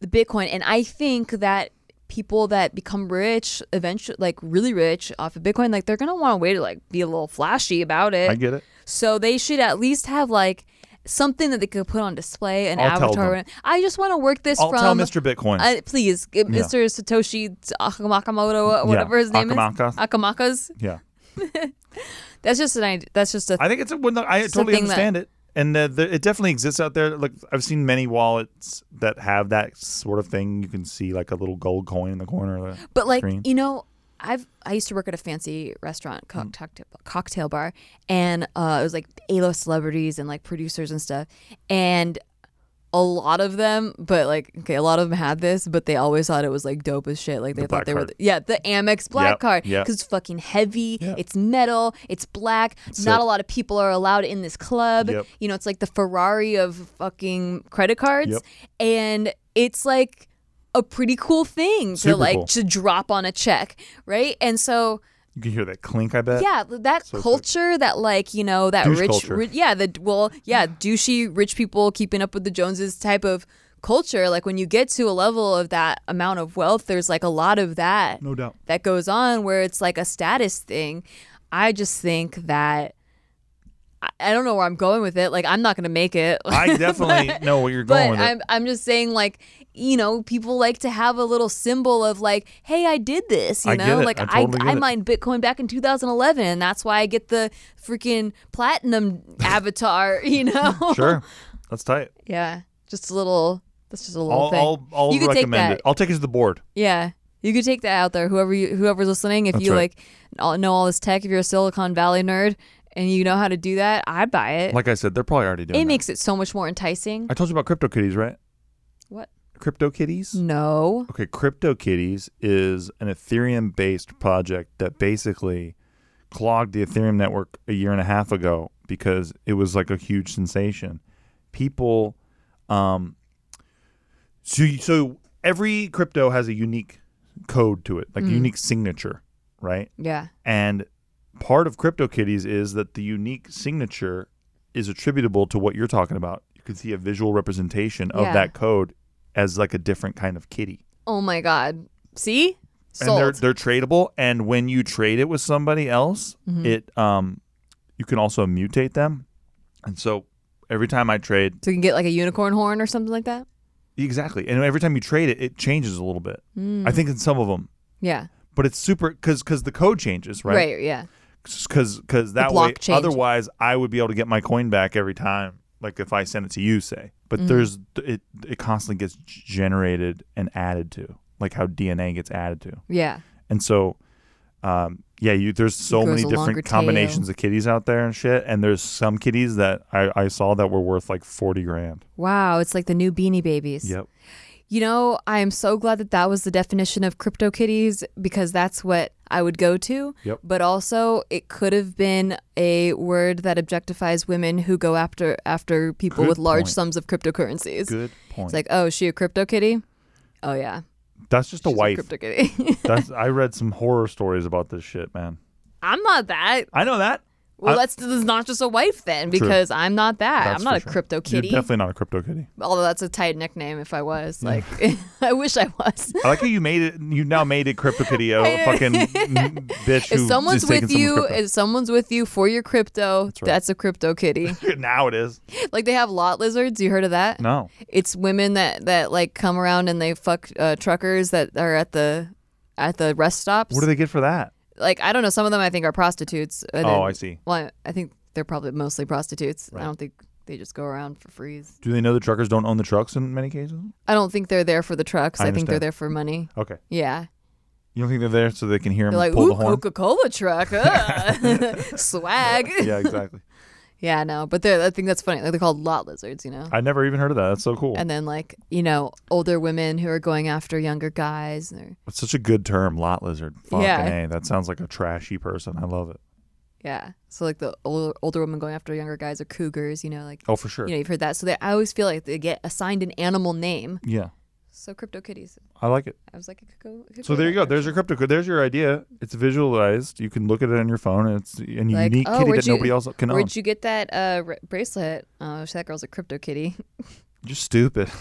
the bitcoin and i think that people that become rich eventually like really rich off of bitcoin like they're gonna want a way to like be a little flashy about it I get it. so they should at least have like something that they could put on display, an I'll avatar. I just want to work this I'll from. tell Mr. Bitcoin. Uh, please, uh, Mr. Satoshi Nakamoto, whatever his name Akamaka. is. Akamakas. yeah, That's just an idea. That's just a. I think it's a. I totally Something that- understand it, and uh, the, it definitely exists out there. Like I've seen many wallets that have that sort of thing. You can see like a little gold coin in the corner. Of the but like screen. you know, I've I used to work at a fancy restaurant co- Mm. cocktail, cocktail bar, and uh, it was like A-list celebrities and like producers and stuff, and a lot of them, but like okay, a lot of them had this, but they always thought it was like dope as shit. Like they The thought they were, card. the, yeah, the Amex black Yep, card yep. because it's fucking heavy. Yeah. It's metal. It's black. Not it. a lot of people are allowed in this club. Yep. You know, it's like the Ferrari of fucking credit cards, Yep. and it's like a pretty cool thing to like cool. to drop on a check, right? And so You can hear that clink. I bet. yeah, that So culture, that like you know that rich, ri- yeah, the well, yeah, douchey rich people keeping up with the Joneses type of culture. Like when you get to a level of that amount of wealth, there's like a lot of that no doubt. that goes on where it's like a status thing. I just think that. I- don't know where I'm going with it. Like I'm not gonna make it. I definitely know where you're going but with. I'm I'm just saying like you know people like to have a little symbol of like hey I did this you I know it. like I totally I it. mined Bitcoin back in 2011 and that's why I get the freaking platinum avatar you know Sure, that's tight. yeah just a little that's just a little I'll, thing I'll, I'll You could take that. it. I'll take it to the board. yeah you could take that out there whoever you whoever's listening if That's you right. like know all this tech if you're a Silicon Valley nerd and you know how to do that I'd buy it Like I said, they're probably already doing it that. makes it so much more enticing I told you about CryptoKitties, right? CryptoKitties. no Okay, CryptoKitties is an Ethereum based project that basically clogged the Ethereum network a year and a half ago because it was like a huge sensation. People, um, so, so every crypto has a unique code to it, like a unique signature, right? Yeah. And part of CryptoKitties is that the unique signature is attributable to what you're talking about. You can see a visual representation of Yeah. that code as like a different kind of kitty. Oh my god. See? And they're they're tradable and when you trade it with somebody else, Mhm. it um you can also mutate them. And so every time I trade so you can get like a unicorn horn or something like that. exactly. And every time you trade it, it changes a little bit. Mm. I think in some of them, Yeah. but it's super cuz cuz the code changes, Right. right? yeah. because because that way otherwise I would be able to get my coin back every time like if I send it to you say but Mhm. there's it it constantly gets generated and added to like how DNA gets added to Yeah. and so um yeah you there's so many different combinations of kitties out there and shit and there's some kitties that I, I saw that were worth like 40 grand Wow, it's like the new Beanie Babies. yep You know, I am so glad that that was the definition of crypto kitties because that's what I would go to. Yep. But also, it could have been a word that objectifies women who go after after people Good with large point. sums of cryptocurrencies. good point It's like, oh, is she a crypto kitty? Oh yeah, that's just a she's wife crypto kitty. that's I read some horror stories about this shit man I'm not that. I know that Well, I- that's, that's not just a wife then, True. because I'm not that. That's I'm not a sure. crypto kitty. You're definitely not a crypto kitty Although that's a tight nickname if I was. Like, I wish I was. I like how you made it. You now made it CryptoKitty a I- fucking bitch If who someone's is with you, crypto. if someone's with you for your crypto, right. that's a crypto kitty. now it is. like they have lot lizards. You heard of that? No. It's women that that like come around and they fuck uh, truckers that are at the at the rest stops. What do they get for that? Like I don't know. Some of them I think are prostitutes. and Oh, then- I see. Well, I I think they're probably mostly prostitutes. Right. I don't think they just go around for free. Do they know the truckers don't own the trucks in many cases? I don't think they're there for the trucks. I I, think they're there for money. Okay. Yeah. You don't think they're there so they can hear They're them like, pull the horn? Coca Cola truck. uh." Swag. yeah, exactly. Yeah, no, but they're, I think that's funny. Like they're called lot lizards, you know. I never even heard of that. That's so cool. And then like you know older women who are going after younger guys. And they're, It's such a good term, lot lizard. Fucking Yeah. A. That sounds like a trashy person. I love it. yeah, so like the older, older women going after younger guys are cougars. You know, like Oh, for sure. you know you've heard that. So they, I always feel like they get assigned an animal name. Yeah. So crypto kitties. I like it. I was like, it could go. it could So go there you go. There's your crypto. There's your idea. It's visualized. You can look at it on your phone. And it's a Like, unique oh, kitty where'd that you- nobody else can own. Where'd you get that uh, r- bracelet? Oh, that girl's a crypto kitty. You're stupid.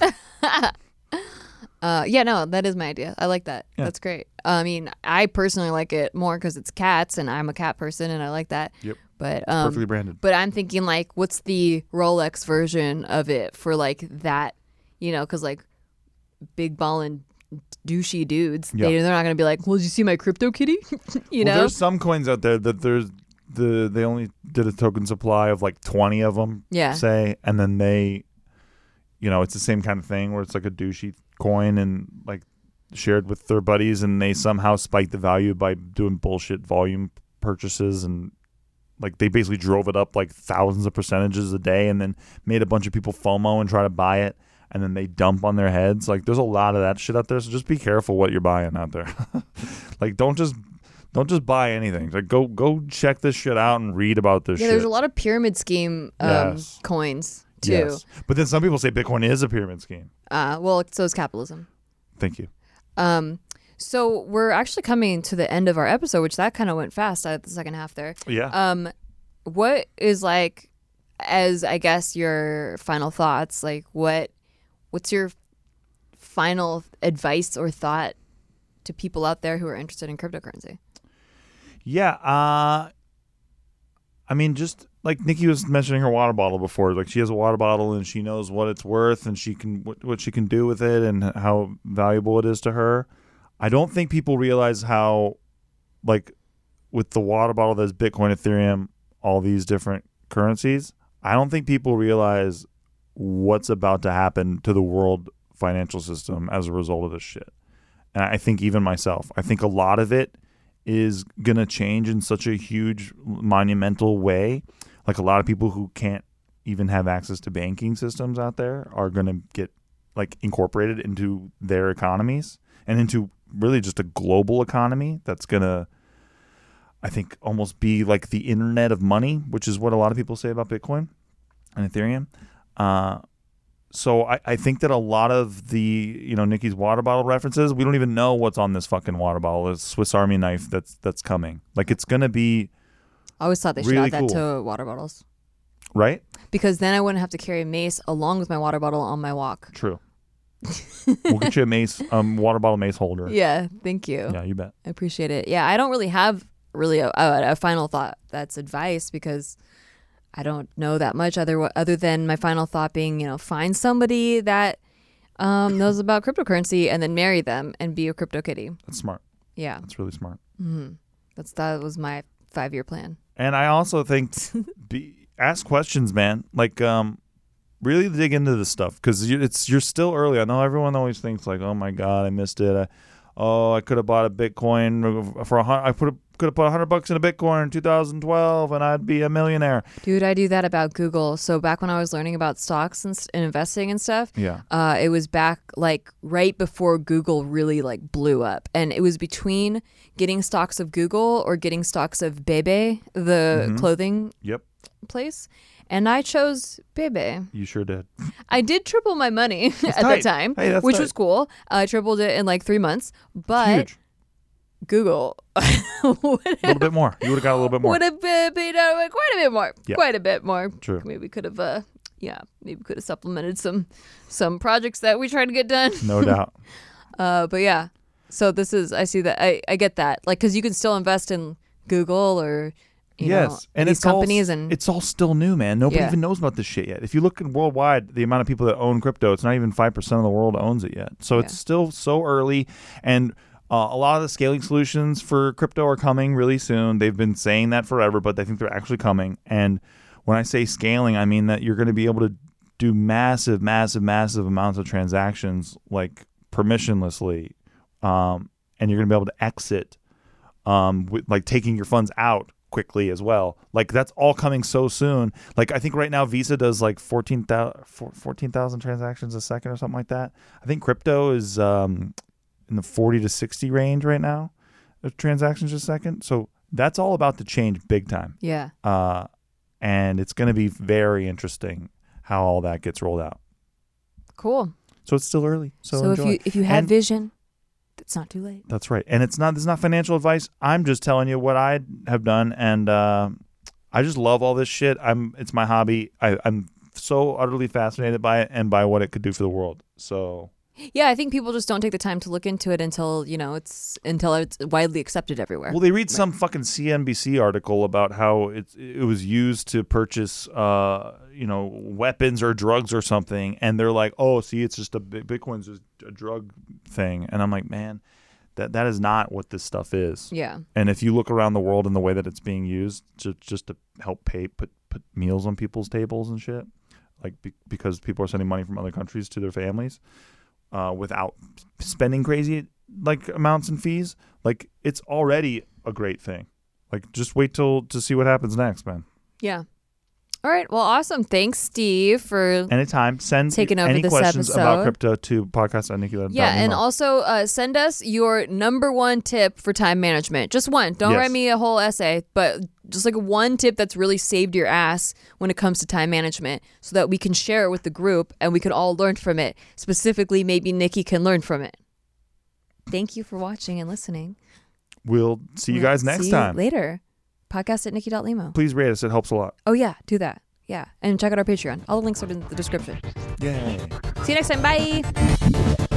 Uh, yeah, no, that is my idea. I like that. Yeah. That's great. I mean, I personally like it more because it's cats, and I'm a cat person, and I like that. Yep. But um, Perfectly branded. but I'm thinking like, what's the Rolex version of it for like that? You know, because like big ballin' douchey dudes, Yeah. they they're not gonna be like, well, did you see my crypto kitty? you well, know? there's some coins out there that there's the they only did a token supply of like 20 of them, Yeah. say, and then they, you know, it's the same kind of thing where it's like a douchey coin and like shared with their buddies, and they somehow spike the value by doing bullshit volume purchases and. Like they basically drove it up like thousands of percentages a day, and then made a bunch of people FOMO and try to buy it, and then they dump on their heads. Like there's a lot of that shit out there, so just be careful what you're buying out there. like don't just don't just buy anything. Like go go check this shit out and read about this yeah, shit. there's a lot of pyramid scheme um, Yes. coins too. Yes. But then some people say Bitcoin is a pyramid scheme. Uh, well, so is capitalism. Thank you. Um, so we're actually coming to the end of our episode, which that kind of went fast at the second half there. Yeah. Um, what is like, as I guess your final thoughts? Like, what, what's your final advice or thought to people out there who are interested in cryptocurrency? yeah. Uh I mean just like Nikki was mentioning her water bottle before. Like she has a water bottle and she knows what it's worth and she can what, what she can do with it and how valuable it is to her. I don't think people realize how like with the water bottle that's Bitcoin, Ethereum, all these different currencies, I don't think people realize what's about to happen to the world financial system as a result of this shit. And I think even myself, I think a lot of it is going to change in such a huge monumental way. Like a lot of people who can't even have access to banking systems out there are going to get like incorporated into their economies and into really just a global economy that's going to I think almost be like the internet of money, which is what a lot of people say about Bitcoin and Ethereum. Uh, so I, I think that a lot of the you know Nikki's water bottle references, we don't even know what's on this fucking water bottle. It's Swiss Army knife that's that's coming. Like it's gonna be I always thought they should Really add that cool. to water bottles right. because then I wouldn't have to carry a mace along with my water bottle on my walk. True. we'll get you a mace, um, water bottle mace holder. Yeah, thank you. Yeah, you bet. I appreciate it. Yeah, I don't really have really a, a, a final thought that's advice because I don't know that much other other than my final thought being, you know, find somebody that um, knows about cryptocurrency and then marry them and be a crypto kitty. That's smart. Yeah, That's really smart. hmm that's that was my five year plan. And I also think be, ask questions, man. Like, um, really dig into this stuff because it's you're still early. I know everyone always thinks like, oh my god, I missed it. I, oh, I could have bought a Bitcoin for a hundred. I put could have put a hundred bucks in a Bitcoin in 2012 and I'd be a millionaire. Dude, I do that about Google. So back when I was learning about stocks and, and investing and stuff, Yeah. uh, it was back like right before Google really like blew up, and it was between getting stocks of Google or getting stocks of Bebe, the Mhm. clothing Yep. place, and I chose Bebe. You sure did. I did triple my money at tight. the time, Hey, which tight. was cool. I tripled it in like three months, but Huge. Google A little bit more. You would have got a little bit more. would have been paid out quite a bit more. Yeah. Quite a bit more. True. Maybe we could have, uh, yeah, maybe we could have supplemented some some projects that we tried to get done. No doubt. Uh, but yeah, so this is I see that I, I get that like because you can still invest in Google or you know, yes, and these it's all- companies and it's all still new, man. Nobody Yeah. even knows about this shit yet. If you look at worldwide, the amount of people that own crypto, it's not even five percent of the world owns it yet. So it's still so early, and uh, a lot of the scaling solutions for crypto are coming really soon. They've been saying that forever, but they think they're actually coming. And when I say scaling, I mean that you're going to be able to do massive, massive, massive amounts of transactions like permissionlessly, um, and you're going to be able to exit um, with, like taking your funds out quickly as well. Like that's all coming so soon. Like I think right now Visa does like 14,000 14,000 transactions a second or something like that. I think crypto is um, in the 40 to 60 range right now of transactions a second. So that's all about to change big time. yeah, Uh, and it's going to be very interesting how all that gets rolled out. cool. So it's still early. So, So, if you if you have And- vision, it's not too late. That's right. And it's not this is not financial advice. I'm just telling you what I have done and uh, I just love all this shit. I'm it's my hobby. I, I'm so utterly fascinated by it and by what it could do for the world. So Yeah, I think people just don't take the time to look into it until you know it's until it's widely accepted everywhere. well, they read some fucking CNBC article about how it it was used to purchase uh you know weapons or drugs or something, and they're like, oh, see, it's just a Bi- Bitcoin's just a drug thing, and I'm like, man, that that is not what this stuff is. yeah, And if you look around the world and the way that it's being used to just to help pay put put meals on people's tables and shit, like be, because people are sending money from other countries to their families uh, without spending crazy like amounts and fees, like it's already a great thing. Like just wait till to see what happens next, man. yeah. All right. Well, awesome. Thanks, Steve, for Anytime, send Taking over any this questions about episode. crypto to podcast at Nikki. Yeah, and also uh, send us your number one tip for time management. Just one. Don't Yes. write me a whole essay, but just like one tip that's really saved your ass when it comes to time management so that we can share it with the group and we can all learn from it. Specifically, maybe Nikki can learn from it. Thank you for watching and listening. we'll see you guys next see you time. later. Podcast at nikki.limo. Please rate us; it helps a lot. Oh, yeah, do that. Yeah. And check out our Patreon. All the links are in the description. Yay. See you next time. Bye.